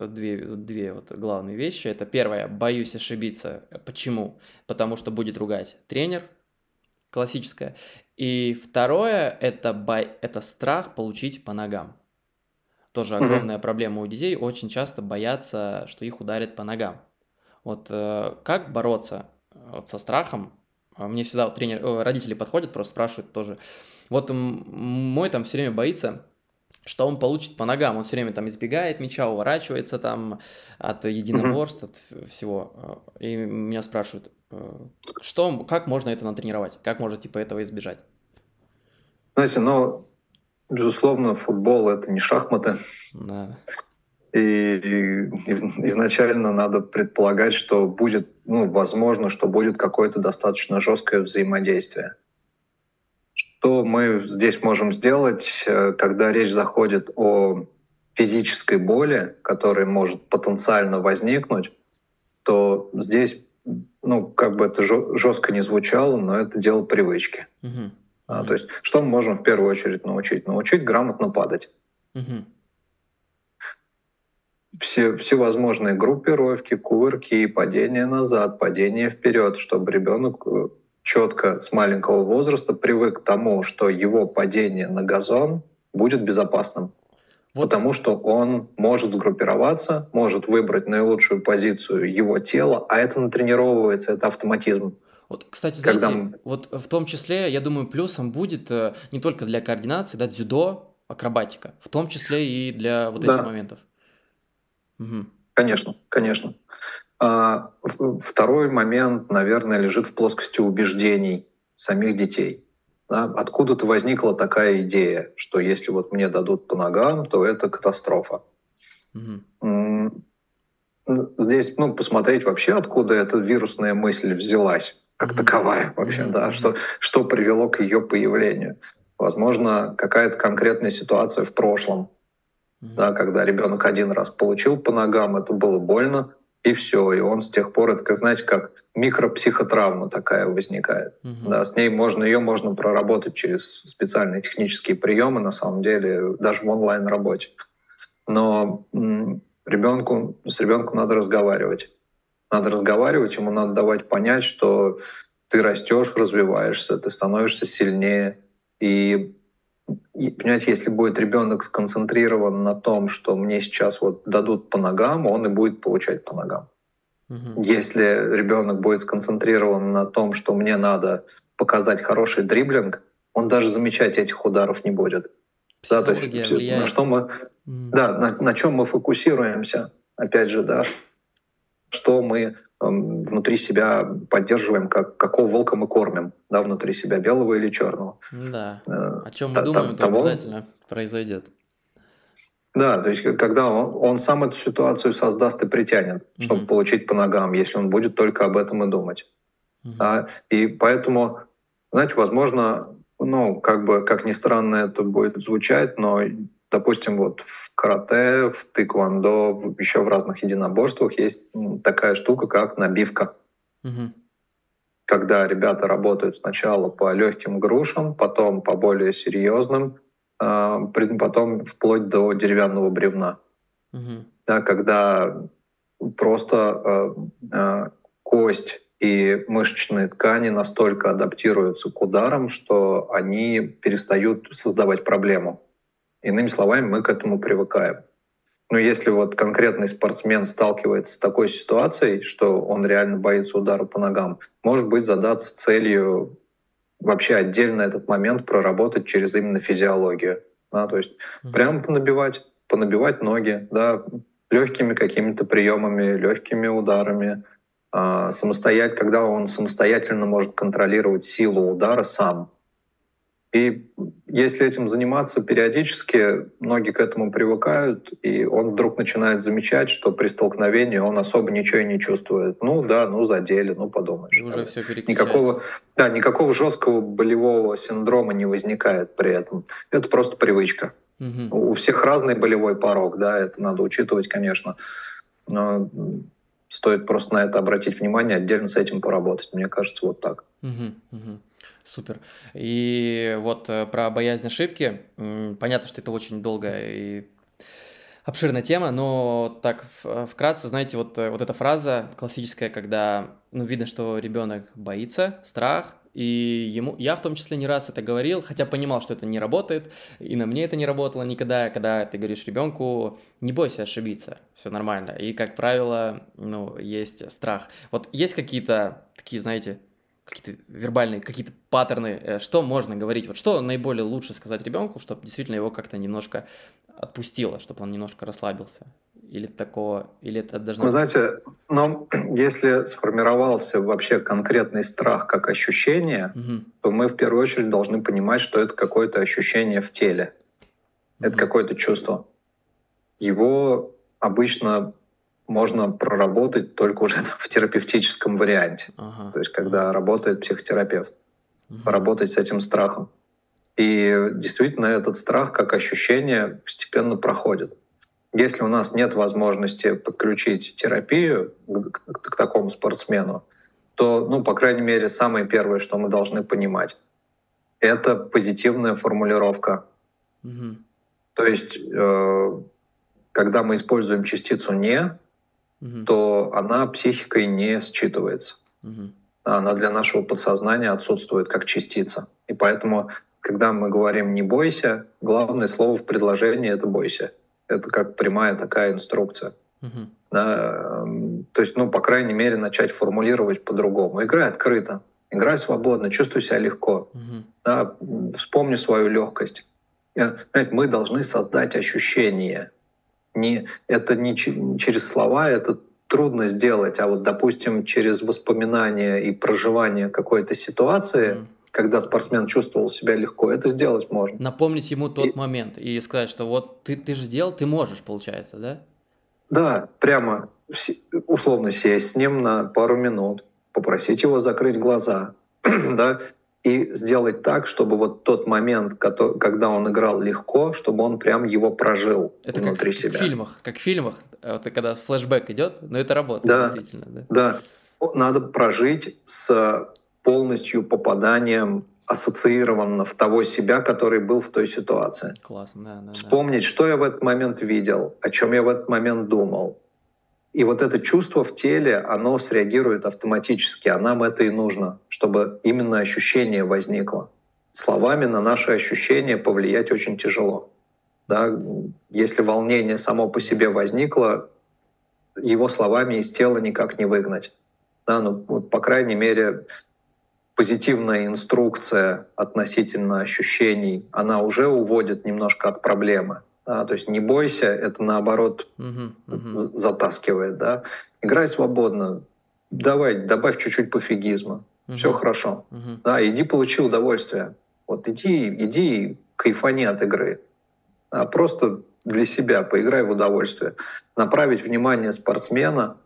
две, две вот главные вещи. Это первое, боюсь ошибиться. Почему? Потому что будет ругать тренер, классическое. И второе, это, бой, это страх получить по ногам. Тоже огромная mm-hmm. проблема у детей, очень часто боятся, что их ударят по ногам. Вот э, как бороться э, вот со страхом? Мне всегда вот тренер, э, родители подходят, просто спрашивают тоже. Вот мой там все время боится что он получит по ногам. Он все время там избегает мяча, уворачивается там от единоборств, mm-hmm. от всего. И меня спрашивают, э, что, как можно это натренировать? Как можно типа этого избежать? Знаете, ну, безусловно, футбол — это не шахматы. Да. И, и изначально надо предполагать, что будет, ну, возможно, что будет какое-то достаточно жесткое взаимодействие. Что мы здесь можем сделать, э, когда речь заходит о физической боли, которая может потенциально возникнуть, то здесь, ну, как бы это жестко не звучало, но это дело привычки. Uh-huh. А, то есть, что мы можем в первую очередь научить? Научить грамотно падать. Uh-huh. Все, всевозможные группировки, кувырки, падение назад, падение вперед, чтобы ребенок э, четко с маленького возраста привык к тому, что его падение на газон будет безопасным. Потому что он может сгруппироваться, может выбрать наилучшую позицию его тела, а это натренировывается, это автоматизм. Вот, кстати, знаете, Когда... вот в том числе, я думаю, плюсом будет э, не только для координации, да, дзюдо, акробатика, в том числе и для вот этих да. моментов. Угу. Конечно, конечно. А второй момент, наверное, лежит в плоскости убеждений самих детей. Да? Откуда-то возникла такая идея, что если вот мне дадут по ногам, то это катастрофа. Угу. Здесь, ну, посмотреть вообще, откуда эта вирусная мысль взялась. как mm-hmm. таковая вообще, mm-hmm. да, что, что привело к ее появлению. Возможно, какая-то конкретная ситуация в прошлом, mm-hmm. да, когда ребенок один раз получил по ногам, это было больно, и все, и он с тех пор, это, знаете, как микропсихотравма такая возникает. Mm-hmm. Да, с ней можно, ее можно проработать через специальные технические приемы, на самом деле, даже в онлайн-работе. Но м- ребенку, с ребенком надо разговаривать. Надо разговаривать, ему надо давать понять, что ты растешь, развиваешься, ты становишься сильнее. И понимаете, если будет ребенок сконцентрирован на том, что мне сейчас вот дадут по ногам, он и будет получать по ногам. Угу. Если ребенок будет сконцентрирован на том, что мне надо показать хороший дриблинг, он даже замечать этих ударов не будет. Да, то есть, на что мы, mm. да, на, на чем мы фокусируемся, опять же, да, что мы внутри себя поддерживаем, как, какого волка мы кормим, да, внутри себя, белого или черного. Да. Э, О чем мы думаем, то обязательно произойдет. Да, то есть когда он, он сам эту ситуацию создаст и притянет, mm-hmm. чтобы получить по ногам, если он будет только об этом и думать. Mm-hmm. Да? И поэтому, знаете, возможно, ну, как бы, как ни странно это будет звучать, но допустим, вот в карате, в тэквондо, еще в разных единоборствах есть такая штука, как набивка. Угу. Когда ребята работают сначала по легким грушам, потом по более серьезным, а, потом вплоть до деревянного бревна. Угу. Да, когда просто э, э, кость и мышечные ткани настолько адаптируются к ударам, что они перестают создавать проблему. Иными словами, мы к этому привыкаем. Но если вот конкретный спортсмен сталкивается с такой ситуацией, что он реально боится удара по ногам, может быть задаться целью вообще отдельно этот момент проработать через именно физиологию. Да, то есть mm-hmm. прямо понабивать, понабивать ноги, да, легкими какими-то приемами, легкими ударами, э, самостоятельно, когда он самостоятельно может контролировать силу удара сам. И если этим заниматься периодически, многие к этому привыкают, и он вдруг начинает замечать, что при столкновении он особо ничего и не чувствует. Ну да, ну задели, ну подумаешь. Уже все никакого, да, никакого жесткого болевого синдрома не возникает при этом. Это просто привычка. Угу. У всех разный болевой порог, да, это надо учитывать, конечно. Но стоит просто на это обратить внимание, отдельно с этим поработать. Мне кажется, вот так. Угу, угу. Супер. И вот э, про боязнь ошибки. Понятно, что это очень долгая и обширная тема, но так вкратце, знаете, вот, э, вот эта фраза классическая, когда ну, видно, что ребенок боится, страх, и ему, я в том числе не раз это говорил, хотя понимал, что это не работает, и на мне это не работало никогда, когда ты говоришь ребенку, не бойся ошибиться, все нормально. И, как правило, ну, есть страх. Вот есть какие-то такие, знаете, какие-то вербальные, какие-то паттерны, э, что можно говорить, вот что наиболее лучше сказать ребенку, чтобы действительно его как-то немножко отпустило, чтобы он немножко расслабился? Или такого, или это должно Вы знаете, но *clears throat* если сформировался вообще конкретный страх как ощущение, угу. то мы в первую очередь должны понимать, что это какое-то ощущение в теле. Угу. Это какое-то чувство. Его обычно можно проработать только уже *laughs* в терапевтическом варианте. Ага. То есть, когда работает психотерапевт, угу. поработать с этим страхом. И действительно этот страх как ощущение постепенно проходит. Если у нас нет возможности подключить терапию к, к, к такому спортсмену, то, ну, по крайней мере, самое первое, что мы должны понимать, это позитивная формулировка. Угу. То есть, э, когда мы используем частицу «не», угу. то она психикой не считывается. Угу. Она для нашего подсознания отсутствует как частица. И поэтому, когда мы говорим «не бойся», главное слово в предложении — это «бойся». Это как прямая такая инструкция. Угу. Да, эм, то есть, ну, по крайней мере, начать формулировать по-другому. Играй открыто, играй свободно, чувствуй себя легко. Угу. Да, вспомни свою легкость. Мы должны создать ощущение не, это не через слова, это трудно сделать, а вот, допустим, через воспоминания и проживание какой-то ситуации, mm. когда спортсмен чувствовал себя легко, это сделать можно. Напомнить ему тот и... момент и сказать, что вот ты, ты же делал, ты можешь, получается, да? Да, прямо условно сесть с ним на пару минут, попросить его закрыть глаза, *clears throat* да, и сделать так, чтобы вот тот момент, когда он играл легко, чтобы он прям его прожил это внутри как себя. Как в фильмах, как в фильмах, вот когда флешбэк идет, но это работает да, действительно. Да. да, надо прожить с полностью попаданием ассоциированно в того себя, который был в той ситуации. Классно, да, да. Вспомнить, да. что я в этот момент видел, о чем я в этот момент думал. И вот это чувство в теле, оно среагирует автоматически, а нам это и нужно, чтобы именно ощущение возникло. Словами на наши ощущения повлиять очень тяжело. Да? Если волнение само по себе возникло, его словами из тела никак не выгнать. Да, ну, вот, по крайней мере, позитивная инструкция относительно ощущений, она уже уводит немножко от проблемы. Да, то есть не бойся, это наоборот uh-huh, uh-huh. затаскивает. Да. Играй свободно, давай, добавь чуть-чуть пофигизма, uh-huh. все хорошо. Uh-huh. Да, иди получи удовольствие. Вот иди, иди кайфани от игры. А просто для себя поиграй в удовольствие. Направить внимание спортсмена,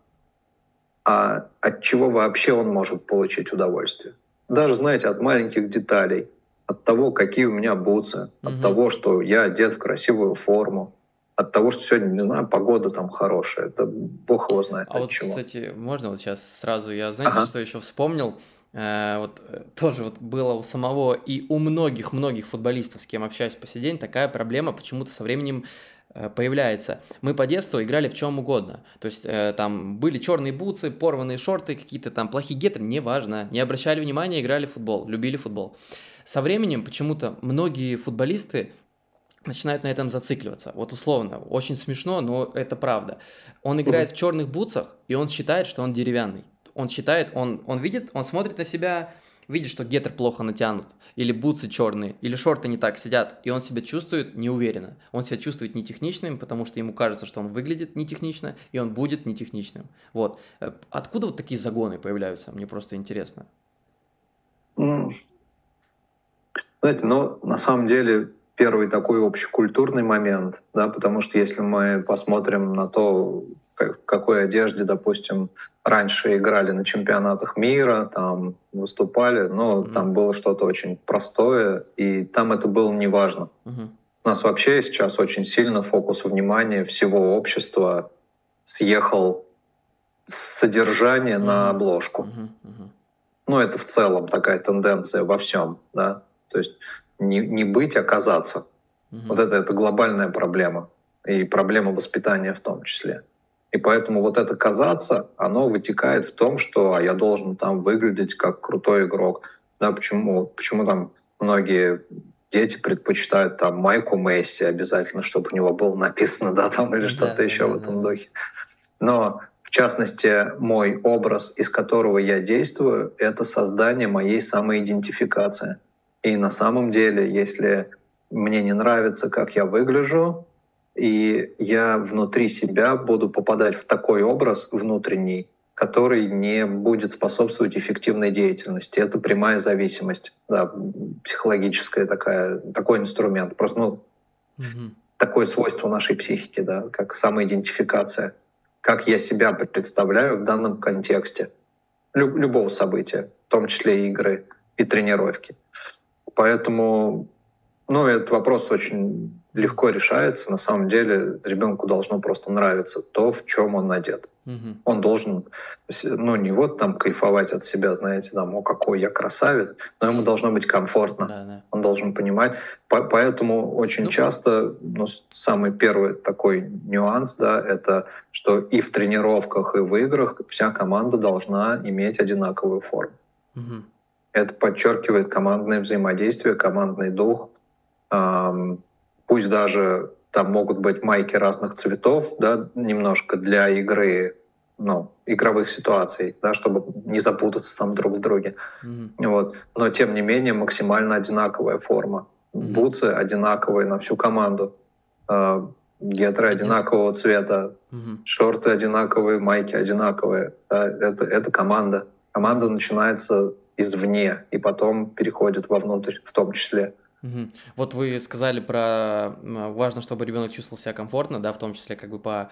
а от чего вообще он может получить удовольствие даже, знаете, от маленьких деталей, от того, какие у меня бутсы, угу. от того, что я одет в красивую форму, от того, что сегодня, не знаю, погода там хорошая. Это бог его знает. А от вот, чего. кстати, можно вот сейчас сразу, я, знаете, ага. что еще вспомнил? Э, вот э, тоже вот было у самого и у многих-многих футболистов, с кем общаюсь по сей день, такая проблема почему-то со временем Э, появляется. Мы по детству играли в чем угодно. То есть э, там были черные бутсы, порванные шорты, какие-то там плохие гетры, неважно. Не обращали внимания, играли в футбол, любили футбол. Со временем почему-то многие футболисты начинают на этом зацикливаться. Вот условно, очень смешно, но это правда. Он играет в черных бутсах, и он считает, что он деревянный. Он считает, он, он видит, он смотрит на себя видит, что гетер плохо натянут, или бутсы черные, или шорты не так сидят, и он себя чувствует неуверенно. Он себя чувствует нетехничным, потому что ему кажется, что он выглядит нетехнично, и он будет нетехничным. Вот. Э, откуда вот такие загоны появляются? Мне просто интересно. Знаете, ну, на самом деле, первый такой общекультурный момент, да, потому что если мы посмотрим на то, в какой одежде, допустим, раньше играли на чемпионатах мира, там выступали, но mm-hmm. там было что-то очень простое, и там это было неважно. Mm-hmm. У нас вообще сейчас очень сильно фокус внимания всего общества съехал с содержания mm-hmm. на обложку. Mm-hmm. Mm-hmm. Ну, это в целом такая тенденция во всем, да. То есть не, не быть, а казаться. Mm-hmm. Вот это, это глобальная проблема. И проблема воспитания в том числе. И поэтому вот это казаться, оно вытекает в том, что а я должен там выглядеть как крутой игрок. Да, почему, почему там многие дети предпочитают там майку Месси обязательно, чтобы у него было написано, да, там или что-то да, еще да, в этом да. духе. Но в частности, мой образ, из которого я действую, это создание моей самоидентификации. И на самом деле, если мне не нравится, как я выгляжу, и я внутри себя буду попадать в такой образ внутренний, который не будет способствовать эффективной деятельности. Это прямая зависимость, да, психологическая такая, такой инструмент. Просто ну, угу. такое свойство нашей психики, да, как самоидентификация. Как я себя представляю в данном контексте Лю- любого события, в том числе и игры и тренировки. Поэтому ну, этот вопрос очень легко решается. На самом деле ребенку должно просто нравиться то, в чем он одет. Угу. Он должен, ну, не вот там кайфовать от себя, знаете, там, о, какой я красавец, но ему должно быть комфортно. Да, да. Он должен понимать. По поэтому очень ну, часто, ну, самый первый такой нюанс, да, это что и в тренировках, и в играх вся команда должна иметь одинаковую форму. Угу. Это подчеркивает командное взаимодействие, командный дух, пусть даже там могут быть майки разных цветов, да, немножко для игры, ну, игровых ситуаций, да, чтобы не запутаться там друг в друге. Mm-hmm. Вот. Но тем не менее максимально одинаковая форма. Mm-hmm. Бутсы одинаковые на всю команду. Э, гетры одинакового цвета, mm-hmm. шорты одинаковые, майки одинаковые. Да, это, это команда. Команда начинается извне и потом переходит вовнутрь в том числе. Угу. Вот вы сказали про важно, чтобы ребенок чувствовал себя комфортно, да, в том числе как бы по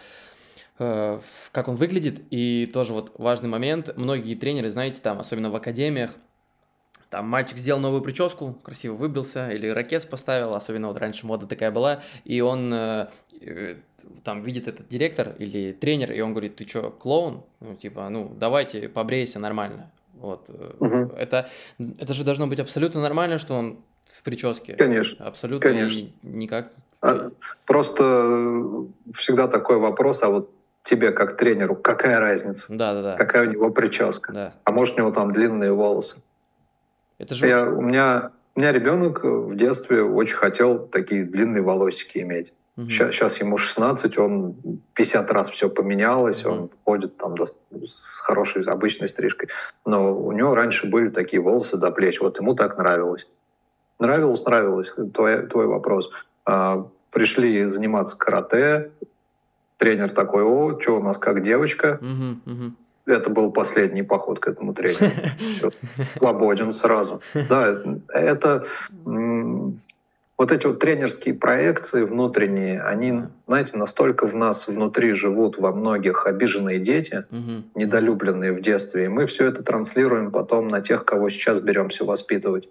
э, как он выглядит, и тоже вот важный момент, многие тренеры, знаете, там, особенно в академиях, там мальчик сделал новую прическу, красиво выбрился, или ракет поставил, особенно вот раньше мода такая была, и он э, э, там видит этот директор или тренер, и он говорит, ты что, клоун? Ну, типа, ну, давайте побрейся нормально. Вот. Угу. Это, это же должно быть абсолютно нормально, что он в прическе. Конечно. Абсолютно Конечно. никак. А, просто всегда такой вопрос, а вот тебе как тренеру, какая разница? Да, да, да. Какая у него прическа? Да. А может у него там длинные волосы? Это же... Я, у меня у меня ребенок в детстве очень хотел такие длинные волосики иметь. Угу. Сейчас, сейчас ему 16, он 50 раз все поменялось, угу. он ходит там до, с хорошей обычной стрижкой. Но у него раньше были такие волосы до плеч. Вот ему так нравилось. Нравилось, нравилось. Твой, твой вопрос. А, пришли заниматься карате. Тренер такой, о, что у нас как девочка. Угу, угу это был последний поход к этому тренеру. *laughs* Все, свободен сразу. Да, это вот эти вот тренерские проекции внутренние, они, знаете, настолько в нас внутри живут во многих обиженные дети, угу. недолюбленные в детстве, и мы все это транслируем потом на тех, кого сейчас беремся воспитывать.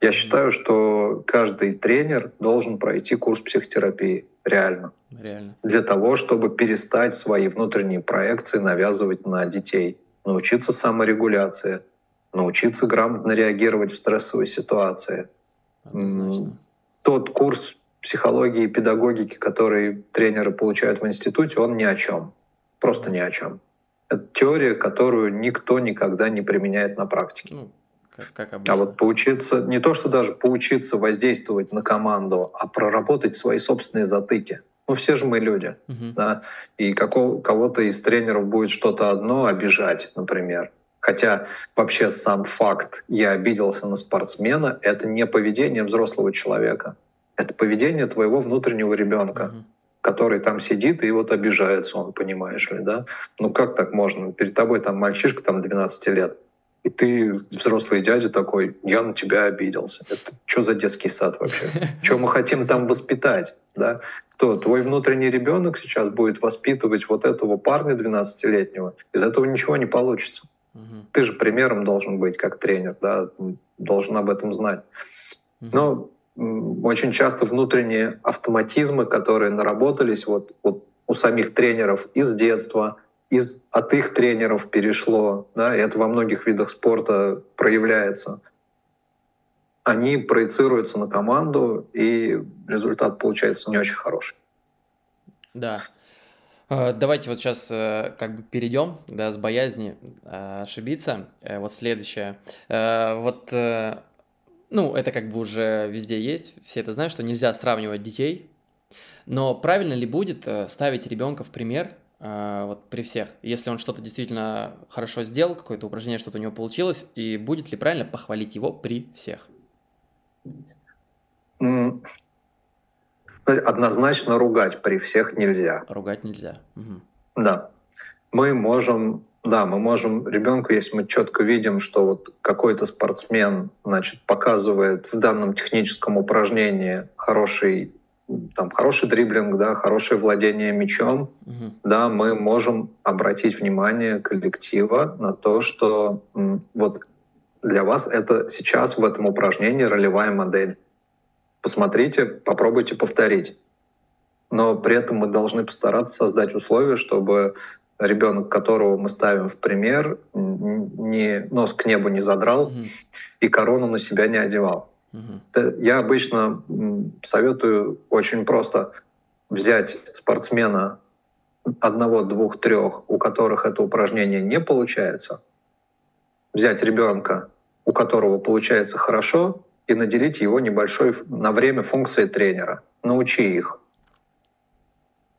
Я считаю, что каждый тренер должен пройти курс психотерапии. Реально. Реально. Для того, чтобы перестать свои внутренние проекции навязывать на детей. Научиться саморегуляции, научиться грамотно реагировать в стрессовой ситуации. Однозначно. Тот курс психологии и педагогики, который тренеры получают в институте, он ни о чем. Просто ни о чем. Это теория, которую никто никогда не применяет на практике. Ну, как, как обычно. А вот поучиться, не то что даже поучиться воздействовать на команду, а проработать свои собственные затыки. Ну, все же мы люди, угу. да, и какого, кого-то из тренеров будет что-то одно обижать, например. Хотя вообще сам факт «я обиделся на спортсмена» — это не поведение взрослого человека. Это поведение твоего внутреннего ребенка, угу. который там сидит и вот обижается он, понимаешь ли, да? Ну как так можно? Перед тобой там мальчишка там 12 лет, и ты, взрослый дядя такой, я на тебя обиделся. Это что за детский сад вообще? *laughs* Что мы хотим там воспитать? Да? Кто? Твой внутренний ребенок сейчас будет воспитывать вот этого парня 12-летнего. Из этого ничего не получится. Угу. Ты же примером должен быть как тренер, да? должен об этом знать. Угу. Но очень часто внутренние автоматизмы, которые наработались вот, вот у самих тренеров из детства, из, от их тренеров перешло, да, и это во многих видах спорта проявляется, они проецируются на команду, и результат получается не очень хороший. Да. Э, давайте вот сейчас э, как бы перейдем, да, с боязни э, ошибиться. Вот следующее. Вот, ну, это как бы уже везде есть, все это знают, что нельзя сравнивать детей, но правильно ли будет ставить ребенка в пример вот при всех. Если он что-то действительно хорошо сделал, какое-то упражнение, что-то у него получилось, и будет ли правильно похвалить его при всех? Однозначно ругать при всех нельзя. Ругать нельзя. Угу. Да. Мы можем, да, мы можем ребенку, если мы четко видим, что вот какой-то спортсмен, значит, показывает в данном техническом упражнении хороший там хороший дриблинг, да, хорошее владение мячом, угу. да, мы можем обратить внимание коллектива на то, что м, вот для вас это сейчас в этом упражнении ролевая модель. Посмотрите, попробуйте повторить. Но при этом мы должны постараться создать условия, чтобы ребенок, которого мы ставим в пример, не, нос к небу не задрал угу. и корону на себя не одевал. Я обычно советую очень просто взять спортсмена одного, двух, трех, у которых это упражнение не получается, взять ребенка, у которого получается хорошо, и наделить его небольшой на время функцией тренера. Научи их.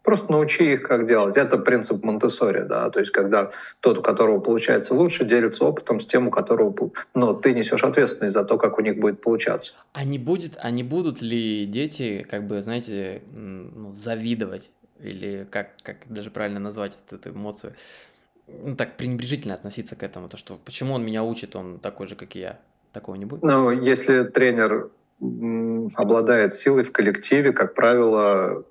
Просто научи их, как делать. Это принцип монте да, то есть когда тот, у которого получается лучше, делится опытом с тем, у которого... Но ты несешь ответственность за то, как у них будет получаться. А не, будет, а не будут ли дети, как бы, знаете, ну, завидовать? Или как, как даже правильно назвать эту эмоцию? Ну, так пренебрежительно относиться к этому, то что почему он меня учит, он такой же, как и я. Такого не будет? Ну, если тренер обладает силой в коллективе, как правило,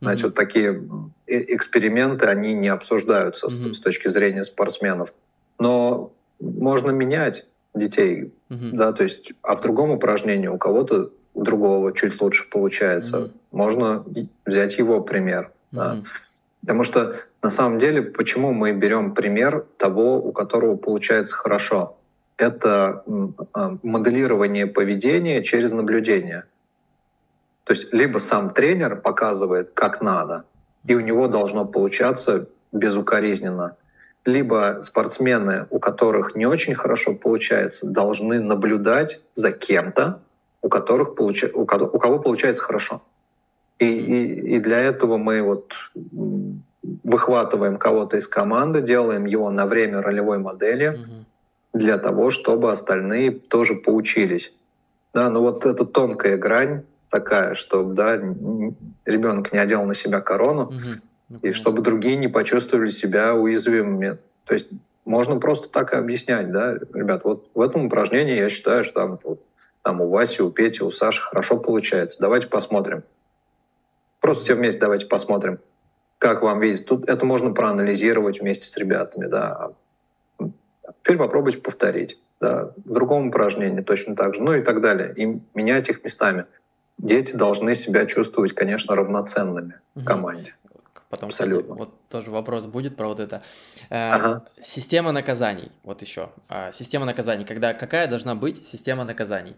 Значит, mm-hmm. вот такие эксперименты, они не обсуждаются mm-hmm. с, с точки зрения спортсменов. Но можно менять детей, mm-hmm. да, то есть, а в другом упражнении у кого-то у другого чуть лучше получается. Mm-hmm. Можно взять его пример. Mm-hmm. Да. Потому что на самом деле, почему мы берем пример того, у которого получается хорошо? Это а, моделирование поведения через наблюдение. То есть либо сам тренер показывает, как надо, и у него должно получаться безукоризненно, либо спортсмены, у которых не очень хорошо получается, должны наблюдать за кем-то, у которых получ... у, кого, у кого получается хорошо. И, и, и для этого мы вот выхватываем кого-то из команды, делаем его на время ролевой модели угу. Для того, чтобы остальные тоже поучились. Да, но вот эта тонкая грань такая, чтобы да, ребенок не одел на себя корону, угу. и чтобы другие не почувствовали себя уязвимыми. То есть можно просто так и объяснять, да, ребят, вот в этом упражнении я считаю, что там, вот, там у Васи, у Пети, у Саши хорошо получается. Давайте посмотрим. Просто все вместе давайте посмотрим, как вам видится. Тут это можно проанализировать вместе с ребятами, да. Теперь попробуйте повторить. Да. В другом упражнении точно так же, ну и так далее. И менять их местами. Дети должны себя чувствовать, конечно, равноценными в команде. Потом, Абсолютно. Кстати, вот тоже вопрос будет про вот это. Э, ага. Система наказаний, вот еще. Э, система наказаний, когда какая должна быть система наказаний?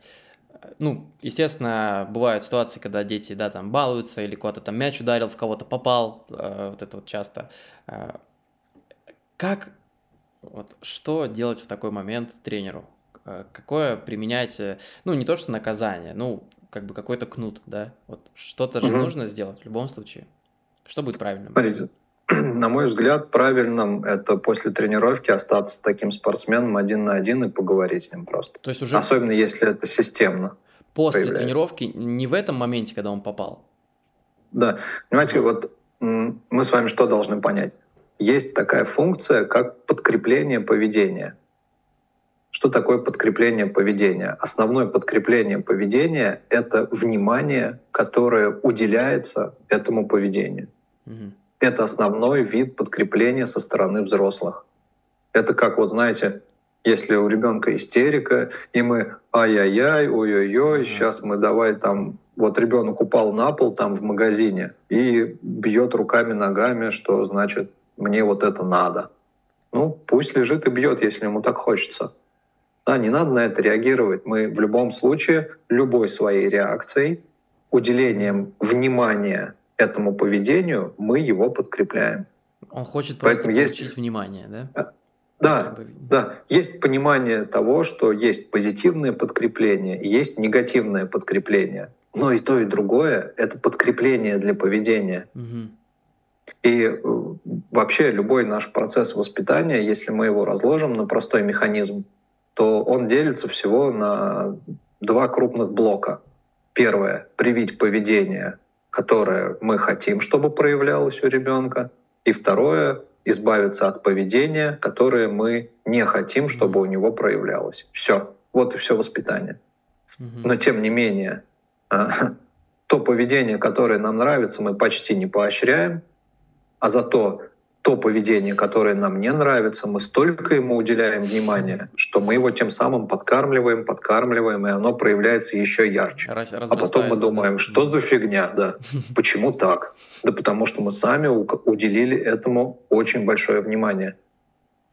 ну, естественно, бывают ситуации, когда дети, да, там балуются или куда-то там мяч ударил, в кого-то попал, э, вот это вот часто. Э, как, вот, что делать в такой момент тренеру? Э, какое применять, э, ну, не то что наказание, ну, как бы какой-то кнут, да? Вот что-то же угу. нужно сделать в любом случае. Что будет правильным? Смотрите, *clears throat* на мой взгляд, правильным это после тренировки остаться с таким спортсменом один на один и поговорить с ним просто. То есть уже... Особенно если это системно. После появляется. тренировки, не в этом моменте, когда он попал. Да. Понимаете, вот мы с вами что должны понять? Есть такая функция, как подкрепление поведения. Что такое подкрепление поведения? Основное подкрепление поведения — это внимание, которое уделяется этому поведению. Угу это основной вид подкрепления со стороны взрослых. Это как, вот знаете, если у ребенка истерика, и мы ай-яй-яй, ой-ой-ой, сейчас мы давай там, вот ребенок упал на пол там в магазине и бьет руками, ногами, что значит мне вот это надо. Ну, пусть лежит и бьет, если ему так хочется. Да, не надо на это реагировать. Мы в любом случае, любой своей реакцией, уделением внимания этому поведению, мы его подкрепляем. Он хочет просто Поэтому получить есть... внимание, да? А, да, да. Есть понимание того, что есть позитивное подкрепление, есть негативное подкрепление. Но и то, и другое — это подкрепление для поведения. Угу. И э, вообще любой наш процесс воспитания, если мы его разложим на простой механизм, то он делится всего на два крупных блока. Первое — привить поведение которое мы хотим, чтобы проявлялось у ребенка, и второе — избавиться от поведения, которое мы не хотим, чтобы у него проявлялось. Все. Вот и все воспитание. Но тем не менее, а, *laughs* то поведение, которое нам нравится, мы почти не поощряем, а зато то поведение, которое нам не нравится, мы столько ему уделяем внимания, что мы его тем самым подкармливаем, подкармливаем, и оно проявляется еще ярче. Раз, а потом мы думаем, что за фигня, да, *laughs* почему так? Да потому что мы сами уделили этому очень большое внимание.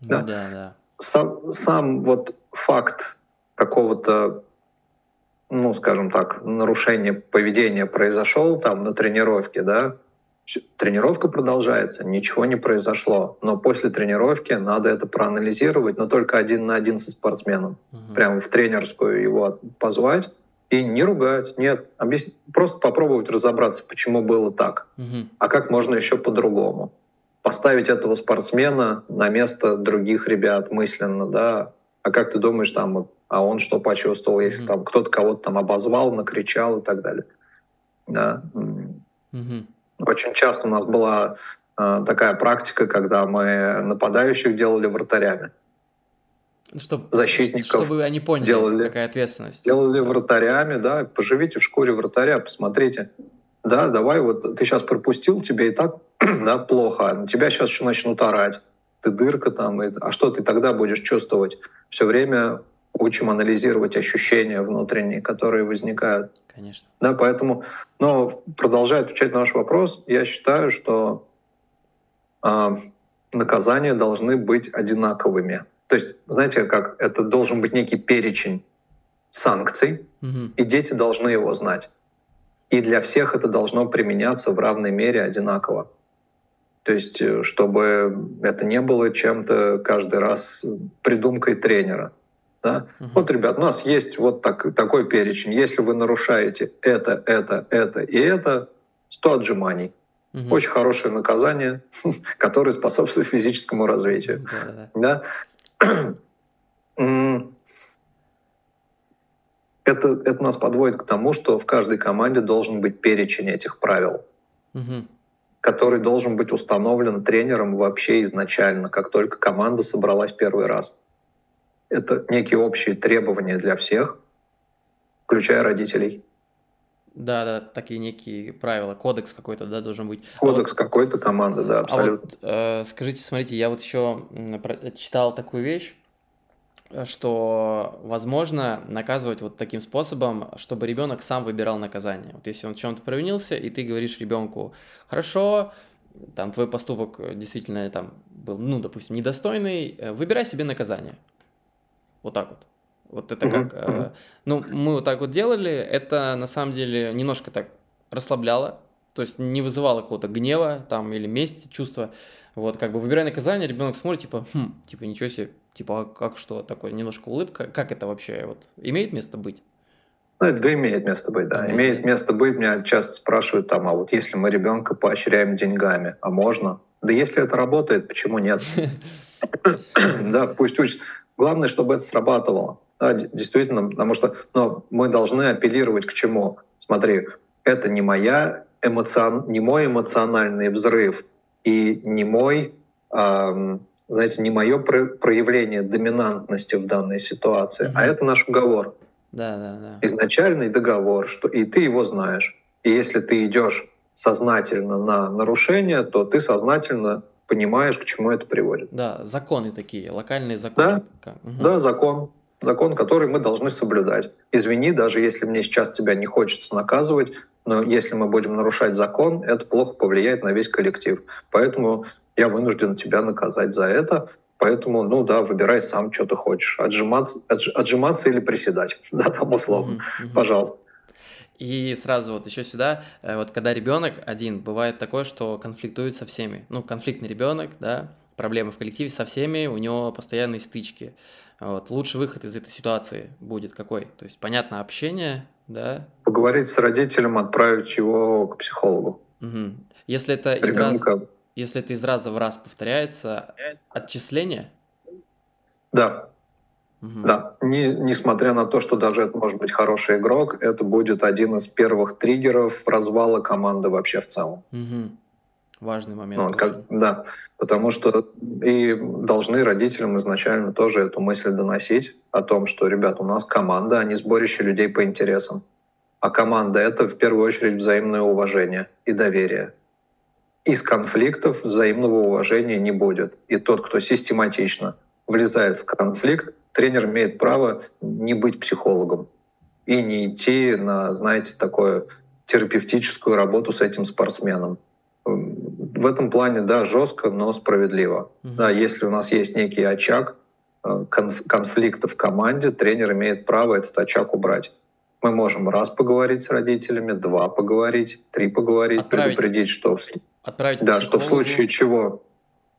Ну, да. Да, да. Сам, сам вот факт какого-то ну, скажем так, нарушения поведения произошел там на тренировке, да, Тренировка продолжается, ничего не произошло. Но после тренировки надо это проанализировать, но только один на один со спортсменом. Угу. Прямо в тренерскую его позвать и не ругать, нет, объяснить, просто попробовать разобраться, почему было так, угу. а как можно еще по-другому. Поставить этого спортсмена на место других ребят мысленно, да, а как ты думаешь, там, а он что почувствовал, если mm там кто-то кого-то там обозвал, накричал и так далее. Да. mm очень часто у нас была э, такая практика, когда мы нападающих делали вратарями. Чтоб, защитников. Чтобы они поняли, делали, какая ответственность. Делали вратарями, да. Поживите в шкуре вратаря, посмотрите. Да, давай, вот ты сейчас пропустил, тебе и так *clears throat* да, плохо, на тебя сейчас еще начнут орать, ты дырка там, и, а что ты тогда будешь чувствовать? Все время учим анализировать ощущения внутренние, которые возникают. Конечно. Да, поэтому, но продолжая отвечать на ваш вопрос, я считаю, что э, наказания должны быть одинаковыми. То есть, знаете, как это должен быть некий перечень санкций, угу. и дети должны его знать. И для всех это должно применяться в равной мере одинаково. То есть, э, чтобы это не было чем-то каждый раз придумкой тренера. Да? Угу. Вот, ребят, у нас есть вот так, такой перечень. Если вы нарушаете это, это, это и это, 100 отжиманий. Угу. Очень хорошее наказание, *laughs* которое способствует физическому развитию. Да, *clears throat* да. Это, это нас подводит к тому, что в каждой команде должен быть перечень этих правил, угу. который должен быть установлен тренером вообще изначально, как только команда собралась первый раз. Это некие общие требования для всех, включая родителей. Да, да, такие некие правила, кодекс какой-то, да, должен быть. Кодекс а вот, какой-то команды, да, абсолютно. А вот, э, скажите, смотрите, я вот еще читал такую вещь, что возможно наказывать вот таким способом, чтобы ребенок сам выбирал наказание. Вот если он в чем-то провинился, и ты говоришь ребенку, хорошо, там твой поступок действительно там был, ну, допустим, недостойный, э, выбирай себе наказание. Вот так вот. Вот это как... Э, ну, мы вот так вот делали, это на самом деле немножко так расслабляло, то есть не вызывало какого-то гнева там или мести, чувства. Вот, как бы выбирая наказание, ребенок смотрит, типа, хм, типа, ничего себе, типа, а как что, такое, немножко улыбка. Как это вообще, вот, имеет место быть? Ну, это имеет место быть, да. Имеет место быть. Меня часто спрашивают там, а вот если мы ребенка поощряем деньгами, а можно? Да если это работает, почему нет? *laughs* *coughs* Да, пусть учится. Главное, чтобы это срабатывало. Да, действительно, потому что но мы должны апеллировать к чему? Смотри, это не моя эмоцион, не мой эмоциональный взрыв и не мой, эм, знаете, не мое проявление доминантности в данной ситуации, mm-hmm. а это наш уговор. Да, да, да. Изначальный договор, что и ты его знаешь. И если ты идешь сознательно на нарушение, то ты сознательно понимаешь, к чему это приводит. Да, законы такие, локальные законы. Да, угу. да закон. Закон, который мы должны соблюдать. Извини, даже если мне сейчас тебя не хочется наказывать, но если мы будем нарушать закон, это плохо повлияет на весь коллектив. Поэтому я вынужден тебя наказать за это. Поэтому, ну да, выбирай сам, что ты хочешь. Отжиматься, отжиматься или приседать. *laughs* Да, там условно. Mm-hmm. Пожалуйста. И сразу вот еще сюда, э, вот когда ребенок один, бывает такое, что конфликтует со всеми. Ну, конфликтный ребенок, да, проблемы в коллективе со всеми, у него постоянные стычки. Вот. Лучший выход из этой ситуации будет какой? То есть, понятно, общение, да? Поговорить с родителем, отправить его к психологу. Угу. Если это из раза, если это из раза в раз повторяется, отчисление? Да. Угу. Да, не, несмотря на то, что даже это может быть хороший игрок, это будет один из первых триггеров развала команды вообще в целом. Угу. Важный момент. Вот, как, да, потому что и должны родителям изначально тоже эту мысль доносить о том, что, ребят, у нас команда, а не сборище людей по интересам. А команда — это в первую очередь взаимное уважение и доверие. Из конфликтов взаимного уважения не будет. И тот, кто систематично влезает в конфликт, тренер имеет право не быть психологом и не идти на, знаете, такую терапевтическую работу с этим спортсменом. В этом плане, да, жестко, но справедливо. Угу. Да, если у нас есть некий очаг э, конф- конфликта в команде, тренер имеет право этот очаг убрать. Мы можем раз поговорить с родителями, два поговорить, три поговорить, отправить, предупредить, что, отправить да, что в случае чего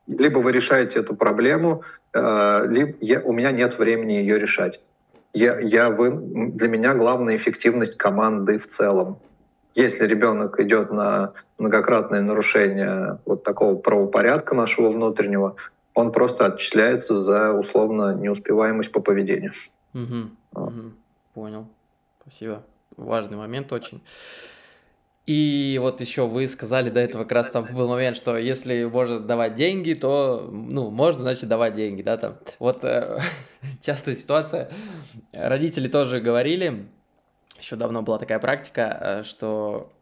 либо вы решаете эту проблему, э, либо я, у меня нет времени ее решать. Я, я вы, для меня главная эффективность команды в целом. Если ребенок идет на многократное нарушение вот такого правопорядка нашего внутреннего, он просто отчисляется за условно неуспеваемость по поведению. Угу, вот. угу, понял. Спасибо. Важный момент очень. И вот еще вы сказали до этого как раз там был момент, что если можно давать деньги, то, ну, можно, значит, давать деньги, да, там. Вот э, *laughs* частая ситуация. Родители тоже говорили, еще давно была такая практика, э, что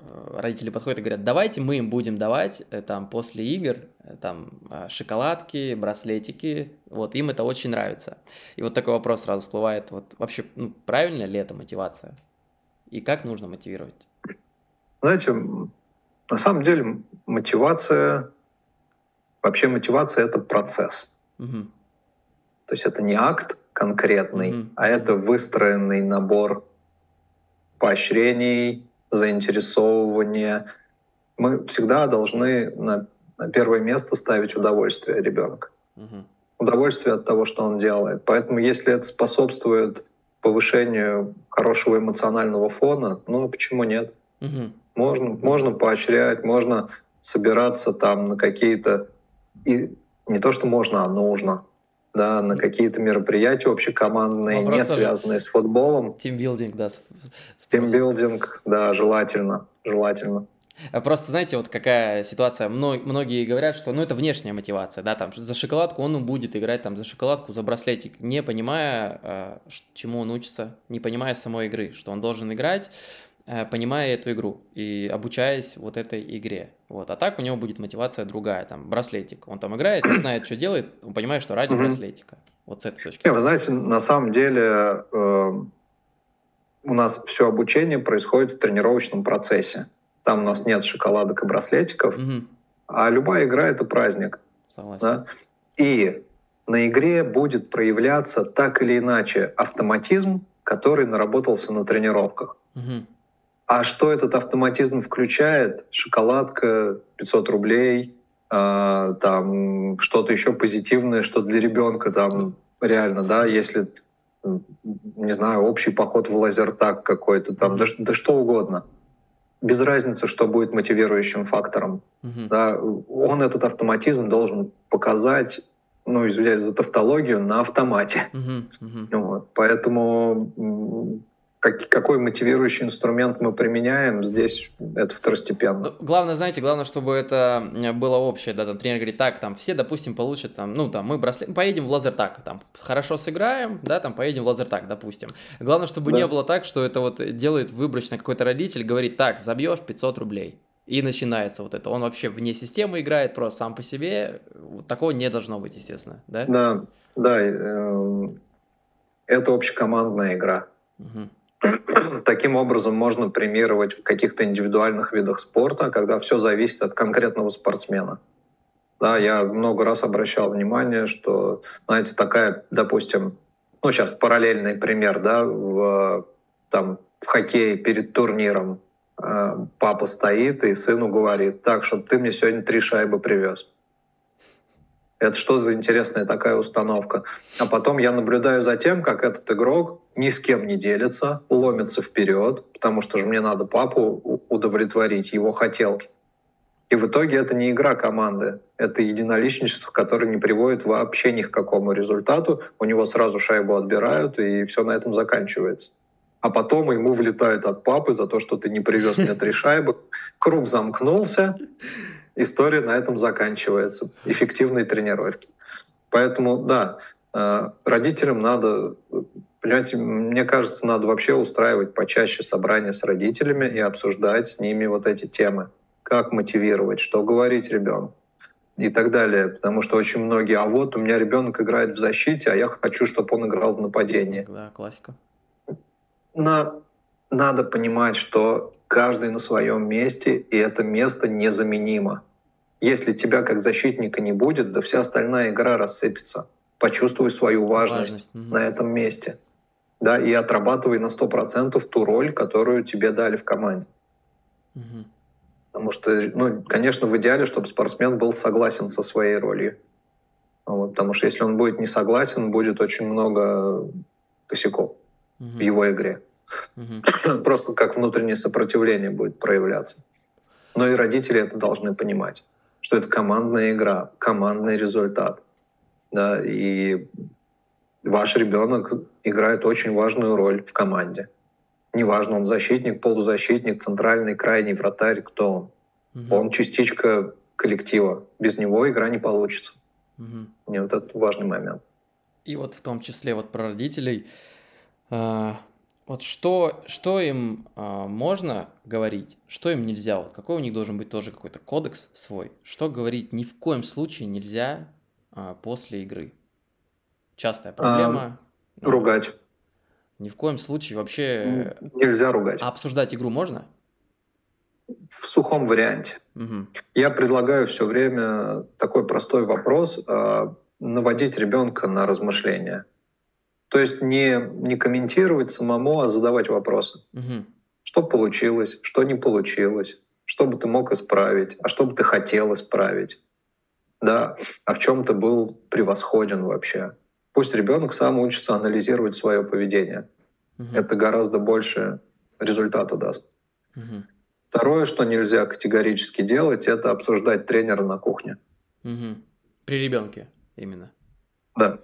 э, родители подходят и говорят, давайте мы им будем давать э, там после игр там шоколадки, браслетики, вот им это очень нравится. И вот такой вопрос сразу всплывает, вот вообще ну, правильно ли это мотивация? И как нужно мотивировать? Знаете, на самом деле мотивация, вообще мотивация это процесс. Угу. То есть это не акт конкретный, угу. а это выстроенный набор поощрений, заинтересовывания. Мы всегда должны на, на первое место ставить удовольствие ребенка. Угу. Удовольствие от того, что он делает. Поэтому если это способствует повышению хорошего эмоционального фона, ну почему нет? Угу. Можно, можно поощрять, можно собираться там на какие-то и не то, что можно, а нужно да, на какие-то мероприятия общекомандные, Вопрос не связанные с футболом. Тимбилдинг, да. Тимбилдинг, да, желательно, желательно. А просто, знаете, вот какая ситуация, многие говорят, что, ну, это внешняя мотивация, да, там, за шоколадку он будет играть, там, за шоколадку, за браслетик, не понимая, э, чему он учится, не понимая самой игры, что он должен играть, понимая эту игру и обучаясь вот этой игре. Вот. А так у него будет мотивация другая, там, браслетик. Он там играет, не знает, что делает, он понимает, что ради браслетика. Вот с этой точки. Не, вы знаете, на самом деле э, у нас все обучение происходит в тренировочном процессе. Там у нас нет шоколадок и браслетиков, угу. а любая игра — это праздник. Согласен. Да? И на игре будет проявляться так или иначе автоматизм, который наработался на тренировках. Угу. А что этот автоматизм включает? Шоколадка, 500 рублей, э, там что-то еще позитивное, что для ребенка там реально, да, если, не знаю, общий поход в лазертаг какой-то, там, да, да что угодно. Без разницы, что будет мотивирующим фактором. Uh-huh. Да, он этот автоматизм должен показать, ну, извиняюсь за тавтологию, на автомате. Uh-huh. Uh-huh. Вот. Поэтому как, какой мотивирующий инструмент мы применяем, здесь это второстепенно. Ну, главное, знаете, главное, чтобы это было общее, да, там тренер говорит, так, там все, допустим, получат, там, ну, там, мы браслет, поедем в лазертак, там, хорошо сыграем, да, там, поедем в лазертак, допустим. Главное, чтобы да. не было так, что это вот делает выборочно какой-то родитель, говорит, так, забьешь 500 рублей. И начинается вот это. Он вообще вне системы играет, просто сам по себе. Вот такого не должно быть, естественно, да? Да, да. Э, это общекомандная игра. Угу. *clears throat* Таким образом можно премировать в каких-то индивидуальных видах спорта, когда все зависит от конкретного спортсмена. Да, я много раз обращал внимание, что, знаете, такая, допустим, ну сейчас параллельный пример, да, в, там, в хоккее перед турниром э, папа стоит и сыну говорит, так, чтобы ты мне сегодня три шайбы привез. Это что за интересная такая установка? А потом я наблюдаю за тем, как этот игрок ни с кем не делится, ломится вперед, потому что же мне надо папу удовлетворить, его хотелки. И в итоге это не игра команды, это единоличничество, которое не приводит вообще ни к какому результату. У него сразу шайбу отбирают, и все на этом заканчивается. А потом ему влетает от папы за то, что ты не привез мне три шайбы. Круг замкнулся, история на этом заканчивается. Эффективные тренировки. Поэтому, да, э, родителям надо, понимаете, мне кажется, надо вообще устраивать почаще собрания с родителями и обсуждать с ними вот эти темы. Как мотивировать, что говорить ребенку и так далее. Потому что очень многие, а вот у меня ребенок играет в защите, а я хочу, чтобы он играл в нападении. Да, классика. На, надо понимать, что каждый на своем месте, и это место незаменимо. Если тебя как защитника не будет, да вся остальная игра рассыпется. Почувствуй свою важность, важность. Угу. на этом месте. Да, и отрабатывай на 100% ту роль, которую тебе дали в команде. Угу. Потому что, ну, конечно, в идеале, чтобы спортсмен был согласен со своей ролью. Вот, потому что если он будет не согласен, будет очень много косяков угу. в его игре. Угу. *coughs* Просто как внутреннее сопротивление будет проявляться. Но и родители это должны понимать, что это командная игра, командный результат. Да, и ваш ребенок играет очень важную роль в команде. Неважно, он защитник, полузащитник, центральный, крайний, вратарь, кто он. Угу. Он частичка коллектива. Без него игра не получится. Угу. И вот это важный момент. И вот в том числе вот про родителей. А, Вот что, что им а, можно говорить, что им нельзя? Вот какой у них должен быть тоже какой-то кодекс свой? Что говорить ни в коем случае нельзя а, после игры? Частая проблема. А, ругать. Ни в коем случае вообще... Нельзя ругать. А обсуждать игру можно? В сухом варианте. Угу. Я предлагаю все время такой простой вопрос а, наводить ребенка на размышления. То есть не, не комментировать самому, а задавать вопросы. Угу. Что получилось, что не получилось, что бы ты мог исправить, а что бы ты хотел исправить. Да, а в чем ты был превосходен вообще. Пусть ребенок сам учится анализировать свое поведение. Угу. Это гораздо больше результата даст. Угу. Второе, что нельзя категорически делать, это обсуждать тренера на кухне. Угу. При ребенке именно. Да.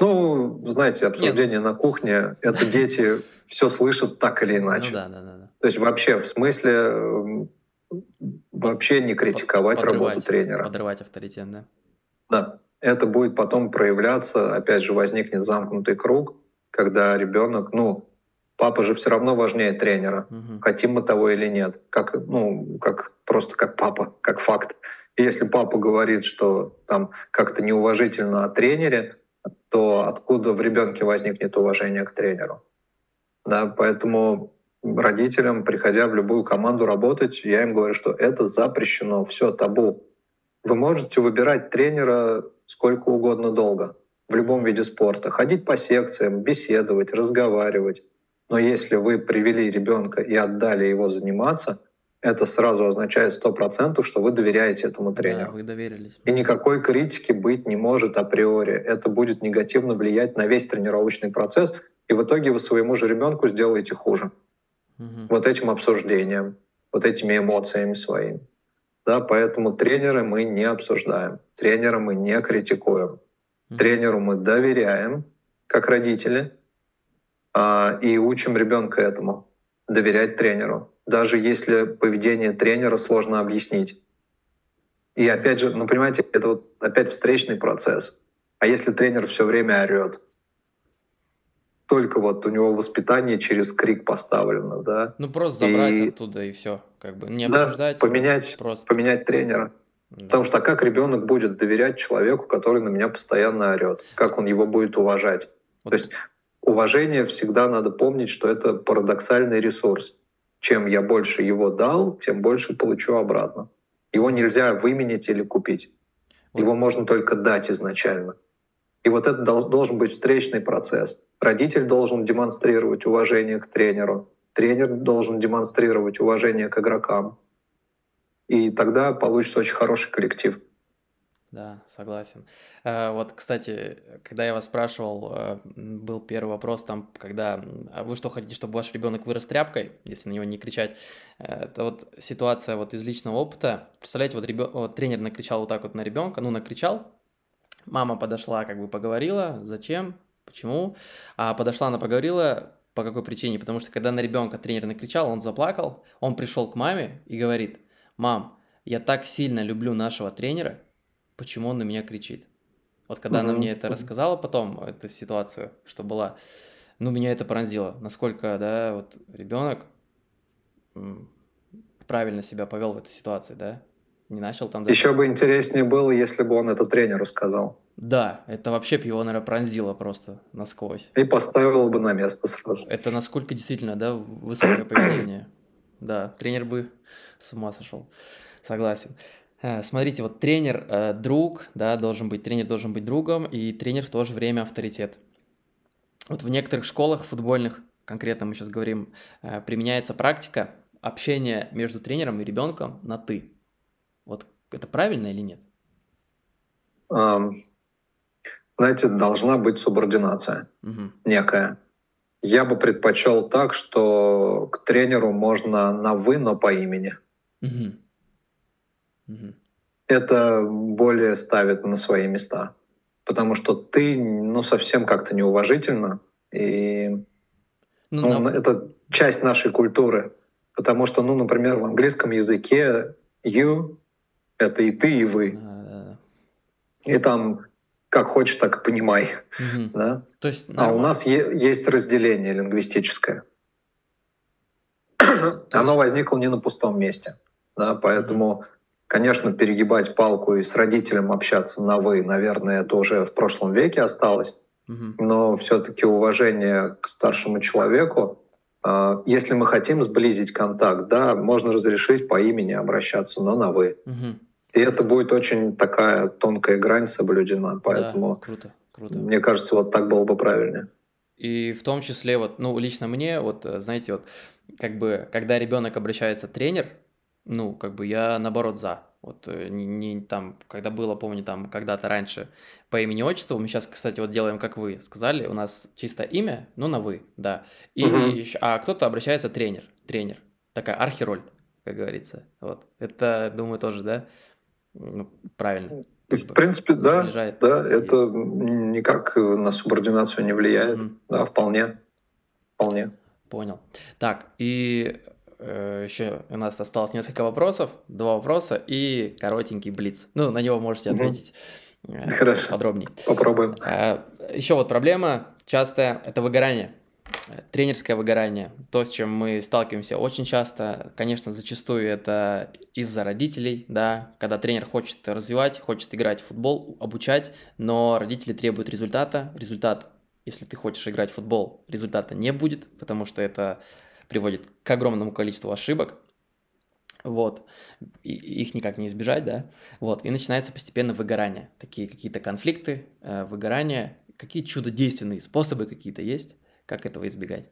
Ну, знаете, обсуждение Нет. на кухне, это дети все слышат так или иначе. Ну, да, да, да, да. То есть вообще, в смысле, вообще не критиковать подрывать, работу тренера. Подрывать авторитет, да. Да. Это будет потом проявляться, опять же, возникнет замкнутый круг, когда ребенок, ну, папа же все равно важнее тренера, угу. хотим мы того или нет, как, ну, как просто как папа, как факт. И если папа говорит, что там как-то неуважительно о тренере, то откуда в ребенке возникнет уважение к тренеру? Да, поэтому родителям, приходя в любую команду работать, я им говорю, что это запрещено, все табу. Вы можете выбирать тренера сколько угодно долго в любом виде спорта, ходить по секциям, беседовать, разговаривать. Но если вы привели ребенка и отдали его заниматься, это сразу означает сто процентов, что вы доверяете этому тренеру. Да, вы доверились. И никакой критики быть не может априори. Это будет негативно влиять на весь тренировочный процесс, и в итоге вы своему же ребенку сделаете хуже. Угу. Вот этим обсуждением, вот этими эмоциями своими. Да, поэтому тренера мы не обсуждаем, тренера мы не критикуем, угу. тренеру мы доверяем, как родители, а, и учим ребенка этому доверять тренеру даже если поведение тренера сложно объяснить. И опять же, ну понимаете, это вот опять встречный процесс. А если тренер все время орет, только вот у него воспитание через крик поставлено, да? Ну просто забрать и... оттуда и все, как бы не обсуждать. Да, поменять, просто. поменять тренера. Да. Потому что а как ребенок будет доверять человеку, который на меня постоянно орет? Как он его будет уважать? Вот. То есть уважение всегда надо помнить, что это парадоксальный ресурс чем я больше его дал, тем больше получу обратно. Его нельзя выменить или купить. Его можно только дать изначально. И вот это должен быть встречный процесс. Родитель должен демонстрировать уважение к тренеру, тренер должен демонстрировать уважение к игрокам. И тогда получится очень хороший коллектив. Да, согласен. Э, вот, кстати, когда я вас спрашивал, э, был первый вопрос там, когда а вы что хотите, чтобы ваш ребенок вырос тряпкой, если на него не кричать. Э, это вот ситуация вот из личного опыта. Представляете, вот, ребен... вот тренер накричал вот так вот на ребенка, ну накричал, мама подошла, как бы поговорила, зачем, почему, а подошла она поговорила, по какой причине, потому что когда на ребенка тренер накричал, он заплакал, он пришел к маме и говорит, мам, я так сильно люблю нашего тренера, почему он на меня кричит. Вот когда угу. она мне это рассказала потом, эту ситуацию, что была, ну, меня это поразило, насколько, да, вот ребенок правильно себя повел в этой ситуации, да, не начал там... Еще бы интереснее было, если бы он это тренеру сказал. Да, это вообще его, наверное, пронзило просто насквозь. И поставил бы на место сразу. Это насколько действительно, да, высокое поведение. Да, тренер бы с ума сошел. Согласен. Э, смотрите, вот тренер э, друг, да, должен быть, тренер должен быть другом, и тренер в то же время авторитет. Вот в некоторых школах футбольных, конкретно мы сейчас говорим, э, применяется практика общения между тренером и ребенком на ты. Вот это правильно или нет? Um, знаете, должна быть субординация угу. некая. Я бы предпочел так, что к тренеру можно на вы, но по имени. Угу. Это более ставит на свои места. Потому что ты, ну, совсем как-то неуважительно. И ну, ну, да. это часть нашей культуры. Потому что, ну, например, в английском языке you — это и ты, и вы. Да, да. И там как хочешь, так и понимай. Угу. Да? То есть, а у нас есть разделение лингвистическое. Оно возникло не на пустом месте. Да, поэтому, конечно, перегибать палку и с родителем общаться на «вы», наверное, это уже в прошлом веке осталось. Но все-таки уважение к старшему человеку, а, если мы хотим сблизить контакт, да, можно разрешить по имени обращаться, но на «вы». И это будет очень такая тонкая грань соблюдена. Поэтому, да, круто, круто. мне кажется, вот так было бы правильнее. И в том числе, вот, ну, лично мне, вот, э, знаете, вот, как бы, когда ребенок обращается тренер, ну, как бы я наоборот за. Вот э, не, не там, когда было, помню, там когда-то раньше по имени отчеству, мы сейчас, кстати, вот делаем, как вы сказали, у нас чисто имя, ну на вы, да. И, угу. еще, а кто-то обращается тренер, тренер, такая архироль, как говорится. Вот это, думаю, тоже, да, ну, правильно. В принципе, да, сближает. да, это никак на субординацию не влияет, угу. да, вполне, вполне. Понял. Так, и э, еще у нас осталось несколько вопросов, два вопроса и коротенький блиц. Ну, на него можете ответить э, Хорошо. подробнее. Попробуем. Э, еще вот проблема частая – это выгорание тренерское выгорание, то, с чем мы сталкиваемся очень часто, конечно, зачастую это из-за родителей, да, когда тренер хочет развивать, хочет играть в футбол, обучать, но родители требуют результата, результат, если ты хочешь играть в футбол, результата не будет, потому что это приводит к огромному количеству ошибок, вот, и, их никак не избежать, да, вот, и начинается постепенно выгорание, такие какие-то конфликты, э, выгорание, какие чудодейственные способы какие-то есть, как этого избегать?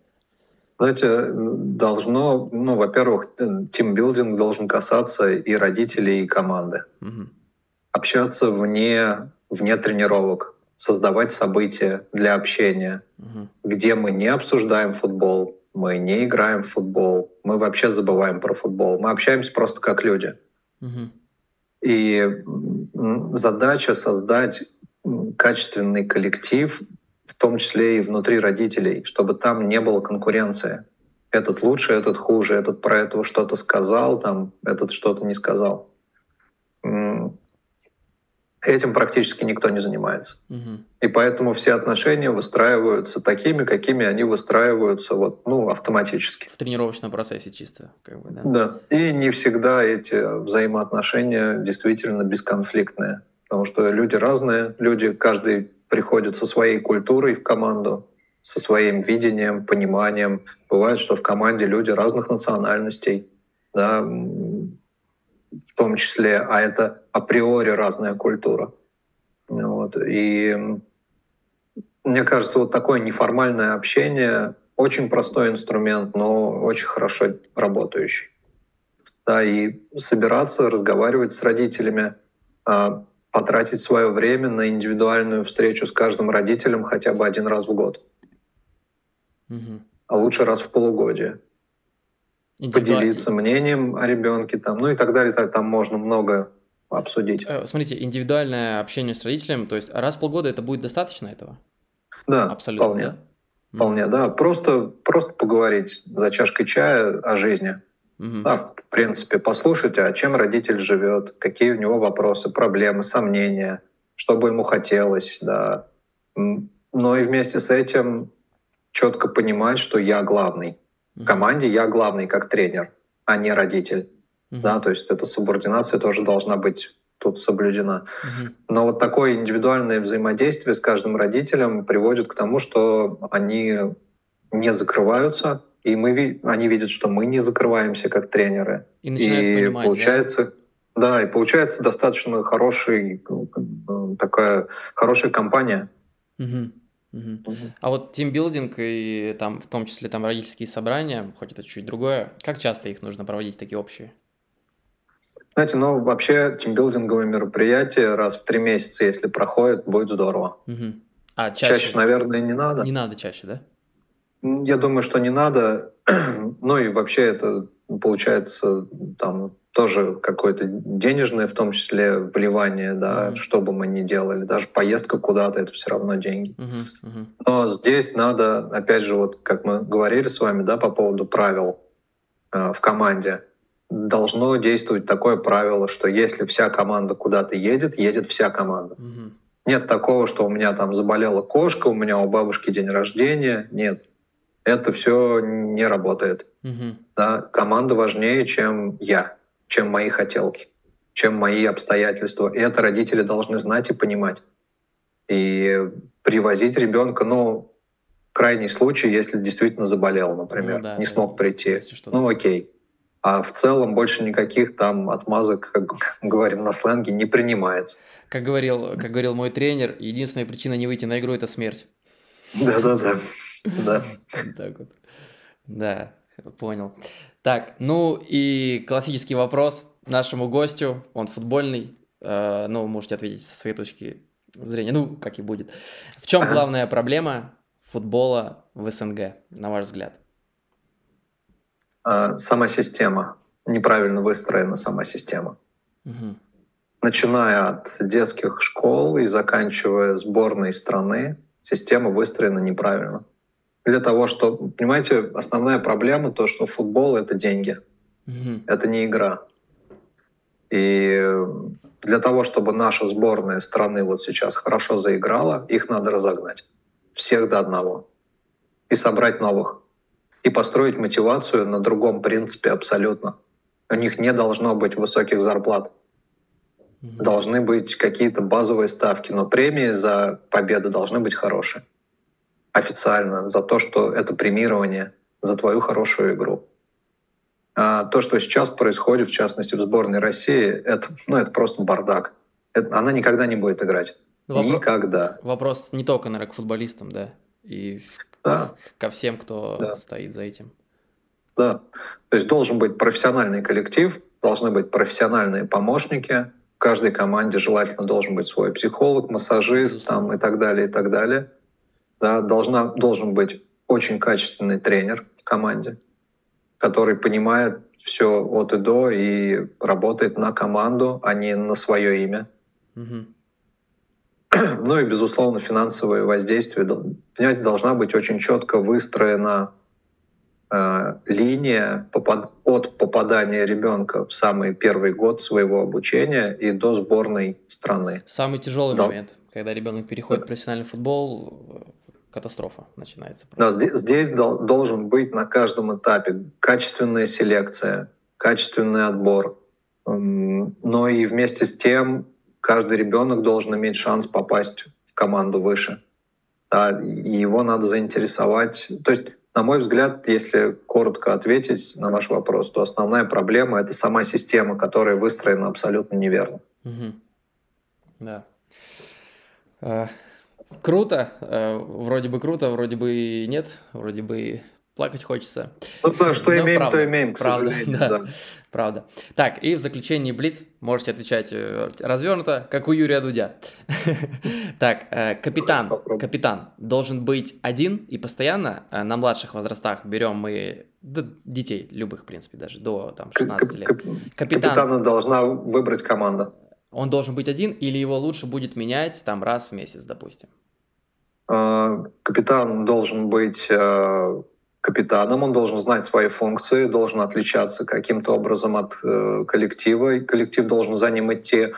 Знаете, должно, ну, во-первых, тимбилдинг должен касаться и родителей, и команды. Угу. Общаться вне, вне тренировок, создавать события для общения, угу. где мы не обсуждаем футбол, мы не играем в футбол, мы вообще забываем про футбол, мы общаемся просто как люди. Угу. И задача создать качественный коллектив, в том числе и внутри родителей, чтобы там не было конкуренции. Этот лучше, этот хуже, этот про этого что-то сказал, там, этот что-то не сказал. Этим практически никто не занимается. Угу. И поэтому все отношения выстраиваются такими, какими они выстраиваются вот, ну, автоматически. В тренировочном процессе чисто. Как бы, да. да. И не всегда эти взаимоотношения действительно бесконфликтные. Потому что люди разные, люди, каждый приходят со своей культурой в команду, со своим видением, пониманием. Бывает, что в команде люди разных национальностей, да, в том числе, а это априори разная культура. Вот. И мне кажется, вот такое неформальное общение очень простой инструмент, но очень хорошо работающий. Да, и собираться, разговаривать с родителями, а, потратить свое время на индивидуальную встречу с каждым родителем хотя бы один раз в год. Угу. А лучше раз в полугодие. Поделиться мнением о ребенке, там, ну и так далее. Там можно много обсудить. Э, смотрите, индивидуальное общение с родителем, то есть раз в полгода это будет достаточно этого? Да, Абсолютно, вполне. Да? Вполне, да. Просто, просто поговорить за чашкой чая о жизни. Угу. Да, в принципе, послушать, а чем родитель живет, какие у него вопросы, проблемы, сомнения, что бы ему хотелось, да. Но и вместе с этим четко понимать, что я главный. В команде я главный как тренер, а не родитель. Угу. Да, то есть эта субординация тоже должна быть тут соблюдена. Угу. Но вот такое индивидуальное взаимодействие с каждым родителем приводит к тому, что они не закрываются, и мы, они видят, что мы не закрываемся как тренеры. И, и понимать, получается, да? да, и получается достаточно хороший, такая хорошая компания. Угу. Угу. Угу. А вот тимбилдинг и там в том числе там родительские собрания, хоть это чуть другое, как часто их нужно проводить такие общие? Знаете, ну вообще тимбилдинговые мероприятия раз в три месяца, если проходят, будет здорово. Угу. А чаще? Чаще, наверное, не надо. Не надо чаще, да? Я думаю, что не надо. *clears throat* ну и вообще это получается там тоже какое-то денежное, в том числе вливание, да, mm-hmm. что бы мы ни делали, даже поездка куда-то это все равно деньги. Mm-hmm. Mm-hmm. Но здесь надо, опять же, вот как мы говорили с вами, да, по поводу правил э, в команде, должно действовать такое правило, что если вся команда куда-то едет, едет вся команда. Mm-hmm. Нет такого, что у меня там заболела кошка, у меня у бабушки день рождения. Нет. Это все не работает. Угу. Да? Команда важнее, чем я, чем мои хотелки, чем мои обстоятельства. И это родители должны знать и понимать. И привозить ребенка, ну, крайний случай, если действительно заболел, например, ну, да, не да, смог прийти. Ну, окей. А в целом больше никаких там отмазок, как *laughs* говорим на сленге, не принимается. Как говорил, как говорил мой тренер, единственная причина не выйти на игру – это смерть. Да-да-да. *laughs* Да. Так вот. Да, понял. Так, ну и классический вопрос нашему гостю, он футбольный, э, ну, можете ответить со своей точки зрения, ну, как и будет. В чем главная проблема футбола в СНГ, на ваш взгляд? А, сама система. Неправильно выстроена сама система. Угу. Начиная от детских школ и заканчивая сборной страны, система выстроена неправильно. Для того, что, понимаете, основная проблема то, что футбол это деньги, угу. это не игра. И для того, чтобы наша сборная страны вот сейчас хорошо заиграла, их надо разогнать всех до одного и собрать новых и построить мотивацию на другом принципе абсолютно. У них не должно быть высоких зарплат. Mm-hmm. Должны быть какие-то базовые ставки, но премии за победы должны быть хорошие. Официально, за то, что это премирование, за твою хорошую игру. А то, что сейчас происходит, в частности, в сборной России, это, ну, это просто бардак. Это, она никогда не будет играть. Вопро... Никогда. Вопрос не только, наверное, к футболистам, да, и да. ко всем, кто да. стоит за этим. Да. То есть должен быть профессиональный коллектив, должны быть профессиональные помощники. В каждой команде желательно должен быть свой психолог, массажист там, и так далее, и так далее. Да, должна, должен быть очень качественный тренер в команде, который понимает все от и до и работает на команду, а не на свое имя. Угу. *clears throat* Ну и, безусловно, финансовое воздействие. Понимаете, должна быть очень четко выстроена э, линия попад от попадания ребенка в самый первый год своего обучения и до сборной страны. Самый тяжелый да. момент, когда ребенок переходит в профессиональный футбол, катастрофа начинается. Да, здесь, здесь должен быть на каждом этапе качественная селекция, качественный отбор, но и вместе с тем каждый ребенок должен иметь шанс попасть в команду выше. Да, и его надо заинтересовать. То есть, на мой взгляд, если коротко ответить на ваш вопрос, то основная проблема это сама система, которая выстроена абсолютно неверно. Угу. Да. Круто. Э, вроде бы круто, вроде бы и нет, вроде бы плакать хочется. Ну да, что Но имеем, правда, то имеем, к правда. Да, да. Правда. Так, и в заключении Блиц можете отвечать э, развернуто, как у Юрия Дудя. *laughs* Так, э, капитан, капитан должен быть один и постоянно на младших возрастах берем мы детей, любых, в принципе, даже до там, 16 лет. Капитана должна выбрать команда. Он должен быть один или его лучше будет менять там раз в месяц, допустим? Капитан должен быть капитаном, он должен знать свои функции, должен отличаться каким-то образом от э, коллектива, и коллектив должен за ним идти.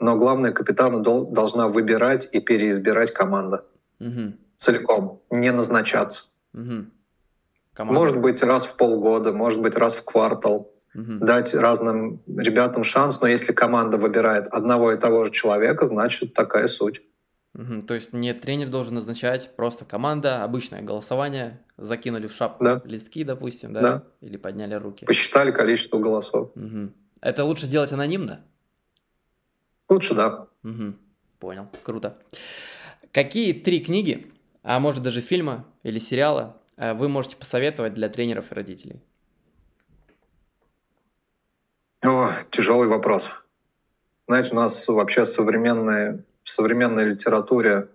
Но главное, капитана дол- должна выбирать и переизбирать команда угу. целиком, не назначаться. Угу. Может быть раз в полгода, может быть раз в квартал. Угу. Дать разным ребятам шанс, но если команда выбирает одного и того же человека, значит такая суть. Угу, то есть не тренер должен назначать, просто команда, обычное голосование, закинули в шапку да. листки, допустим, да? да, или подняли руки. Посчитали количество голосов. Угу. Это лучше сделать анонимно? Лучше, да. Угу. Понял, круто. Какие три книги, а может даже фильма или сериала, э, вы можете посоветовать для тренеров и родителей? О, тяжелый вопрос. Знаете, у нас вообще современные в современной литературе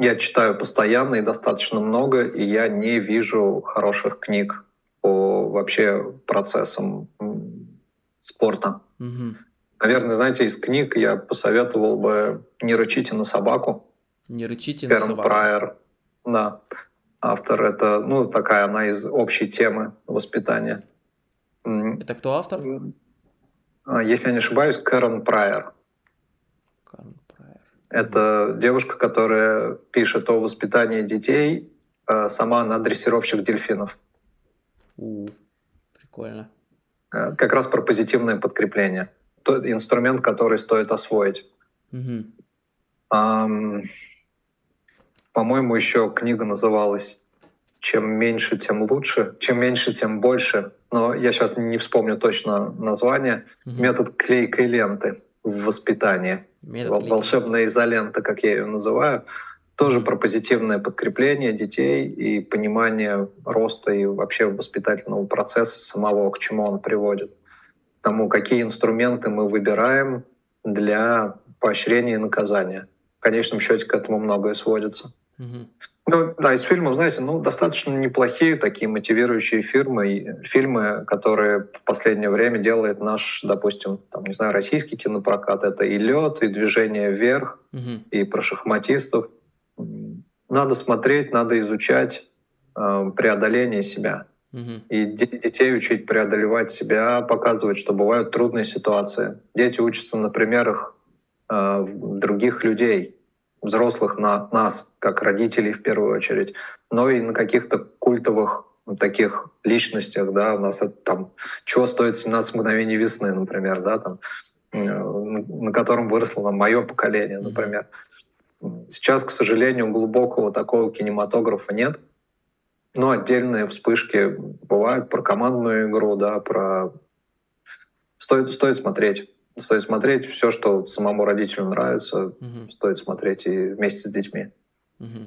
я читаю постоянно и достаточно много, и я не вижу хороших книг по вообще процессам спорта. Угу. Наверное, знаете, из книг я посоветовал бы «Не рычите на собаку». «Не рычите на собаку». Прайер, да. Автор — это, ну, такая она из общей темы воспитания. Это кто автор? А, если я не ошибаюсь, Кэрон Прайер. Это девушка, которая пишет о воспитании детей. Э, сама она дрессировщик дельфинов. У, прикольно. Э, как раз про позитивное подкрепление. Тот инструмент, который стоит освоить. Угу. Um, по-моему, еще книга называлась «Чем меньше, тем лучше», «Чем меньше, тем больше». Но я сейчас не вспомню точно название. Угу. Метод клейкой ленты в воспитании. Метод Волшебная изолента, как я ее называю. Тоже про позитивное подкрепление детей и понимание роста и вообще воспитательного процесса самого, к чему он приводит. К тому, какие инструменты мы выбираем для поощрения и наказания. В конечном счете к этому многое сводится. Угу. Ну, да, из фильмов, знаете, ну, достаточно неплохие такие мотивирующие фильмы, фильмы, которые в последнее время делает наш, допустим, там, не знаю, российский кинопрокат. Это и лед, и движение вверх, угу. и про шахматистов. Надо смотреть, надо изучать э, преодоление себя. Угу. И детей учить преодолевать себя, показывать, что бывают трудные ситуации. Дети учатся на примерах э, других людей, взрослых на нас, как родителей в первую очередь, но и на каких-то культовых таких личностях, да, у нас это там, чего стоит 17 мгновений весны, например, да, там, э, на котором выросло мое поколение, например. Сейчас, к сожалению, глубокого такого кинематографа нет, но отдельные вспышки бывают про командную игру, да, про... Стоит, стоит смотреть. Стоит смотреть все, что самому родителю нравится, угу. стоит смотреть и вместе с детьми. Угу.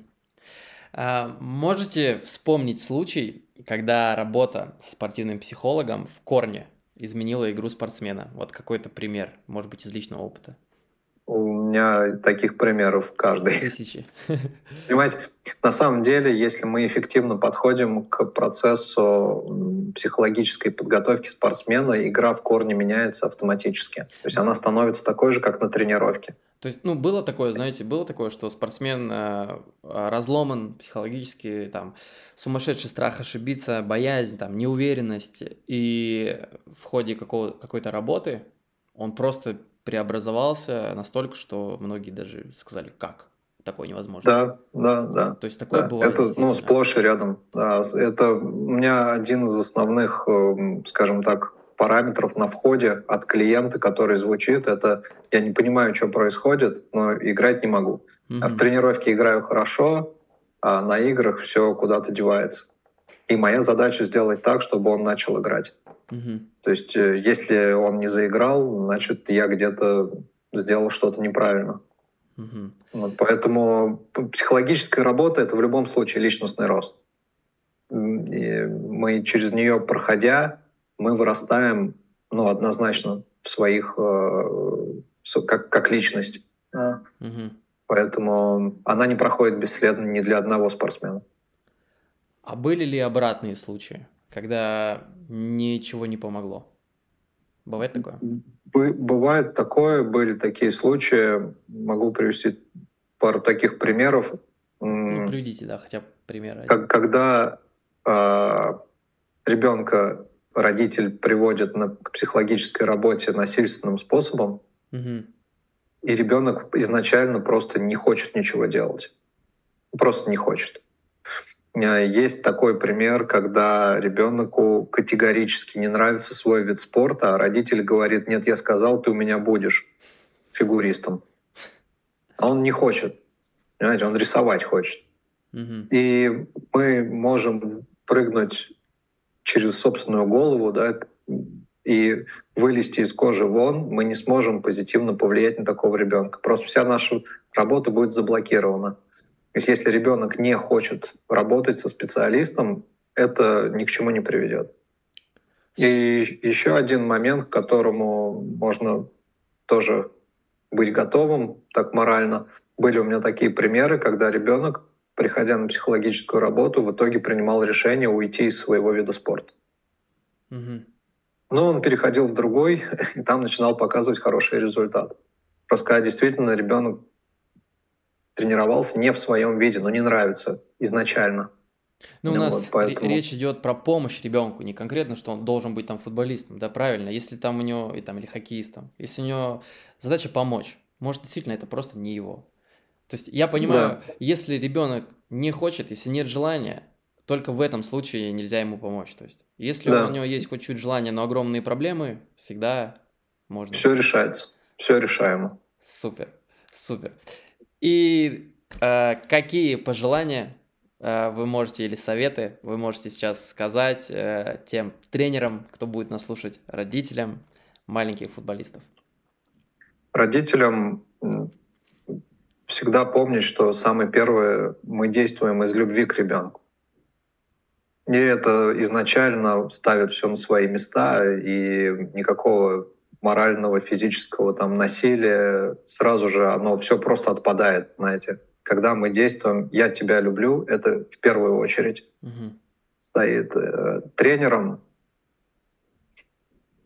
А, можете вспомнить случай, когда работа со спортивным психологом в корне изменила игру спортсмена? Вот какой-то пример, может быть, из личного опыта. У меня таких примеров каждый. Тысячи. *laughs* Понимаете, на самом деле, если мы эффективно подходим к процессу психологической подготовки спортсмена, игра в корне меняется автоматически. То есть она становится такой же, как на тренировке. То есть, ну, было такое, знаете, было такое, что спортсмен э, разломан психологически, там, сумасшедший страх ошибиться, боязнь, там, неуверенность, и в ходе какого, какой-то работы он просто преобразовался настолько, что многие даже сказали, как такое невозможно. Да, да, да. То есть такое да. бывает. Это ну, сплошь и рядом. Да. Это у меня один из основных, эм, скажем так, параметров на входе от клиента, который звучит, это я не понимаю, что происходит, но играть не могу. Угу. А в тренировке играю хорошо, а на играх все куда-то девается. И моя задача сделать так, чтобы он начал играть. Угу. То есть, э, если он не заиграл, значит, я где-то сделал что-то неправильно. Угу. Вот, поэтому психологическая работа это в любом случае личностный рост. И мы через нее проходя, мы вырастаем, ну, однозначно в своих э, как, как личность. Угу. Поэтому она не проходит бесследно ни для одного спортсмена. А были ли обратные случаи? Когда ничего не помогло? Бывает такое? Бывает такое, были такие случаи. Могу привести пару таких примеров. Ну, приведите, да, хотя бы примеры. Как, когда э, ребенка родитель приводит на, к психологической работе насильственным способом, угу. и ребенок изначально просто не хочет ничего делать. Просто не хочет. Э, есть такой пример, когда ребенку категорически не нравится свой вид спорта, а родитель говорит, нет, я сказал, ты у меня будешь фигуристом. А он не хочет. Понимаете, он рисовать хочет. Угу. И мы можем прыгнуть через собственную голову, да, и вылезти из кожи вон, мы не сможем позитивно повлиять на такого ребенка. Просто вся наша работа будет заблокирована. То есть если ребенок не хочет работать со специалистом, это ни к чему не приведет. И еще один момент, к которому можно тоже быть готовым так морально. Были у меня такие примеры, когда ребенок, приходя на психологическую работу, в итоге принимал решение уйти из своего вида спорта. Угу. Но он переходил в другой, *laughs* и там начинал показывать хороший результат. Просто когда действительно ребенок тренировался не в своем виде, но не нравится изначально. Ну, у нас вот, поэтому... речь идет про помощь ребенку, не конкретно, что он должен быть там футболистом, да, правильно? Если там у него, и там, или хоккеистом, если у него задача помочь, может, действительно это просто не его. То есть я понимаю, да. если ребенок не хочет, если нет желания, только в этом случае нельзя ему помочь. То есть, если да. у него есть хоть чуть желания, но огромные проблемы, всегда можно. Все решается, все решаемо. Супер, супер. И э, какие пожелания э, вы можете или советы вы можете сейчас сказать э, тем тренерам, кто будет нас слушать, родителям маленьких футболистов? Родителям всегда помнить, что самое первое, мы действуем из любви к ребенку. И это изначально ставит все на свои места, и никакого морального, физического там насилия сразу же оно все просто отпадает, знаете. Когда мы действуем «я тебя люблю», это в первую очередь угу. стоит э, тренером.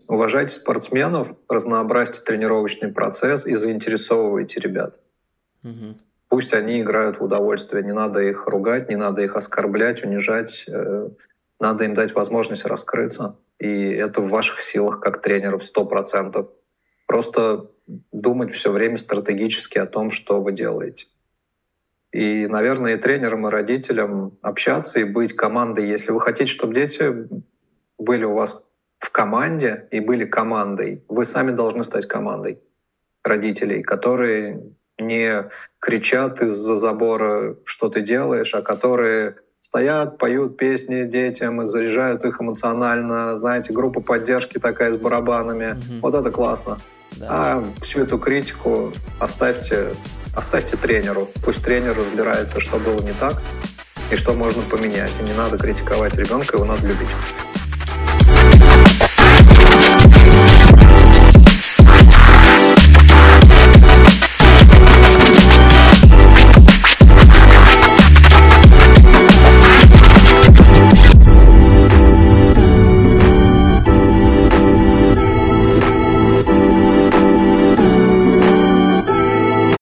Уважайте спортсменов, разнообразьте тренировочный процесс и заинтересовывайте ребят. Угу. Пусть они играют в удовольствие, не надо их ругать, не надо их оскорблять, унижать, э, надо им дать возможность раскрыться. И это в ваших силах как тренеров сто процентов. Просто думать все время стратегически о том, что вы делаете. И, наверное, и тренерам, и родителям общаться и быть командой. Если вы хотите, чтобы дети были у вас в команде и были командой, вы сами должны стать командой родителей, которые не кричат из-за забора, что ты делаешь, а которые стоят, поют песни детям и заряжают их эмоционально. Знаете, группа поддержки такая с барабанами. Угу. Вот это классно. Да. А всю эту критику оставьте, оставьте тренеру. Пусть тренер разбирается, что было не так и что можно поменять. И не надо критиковать ребенка, его надо любить.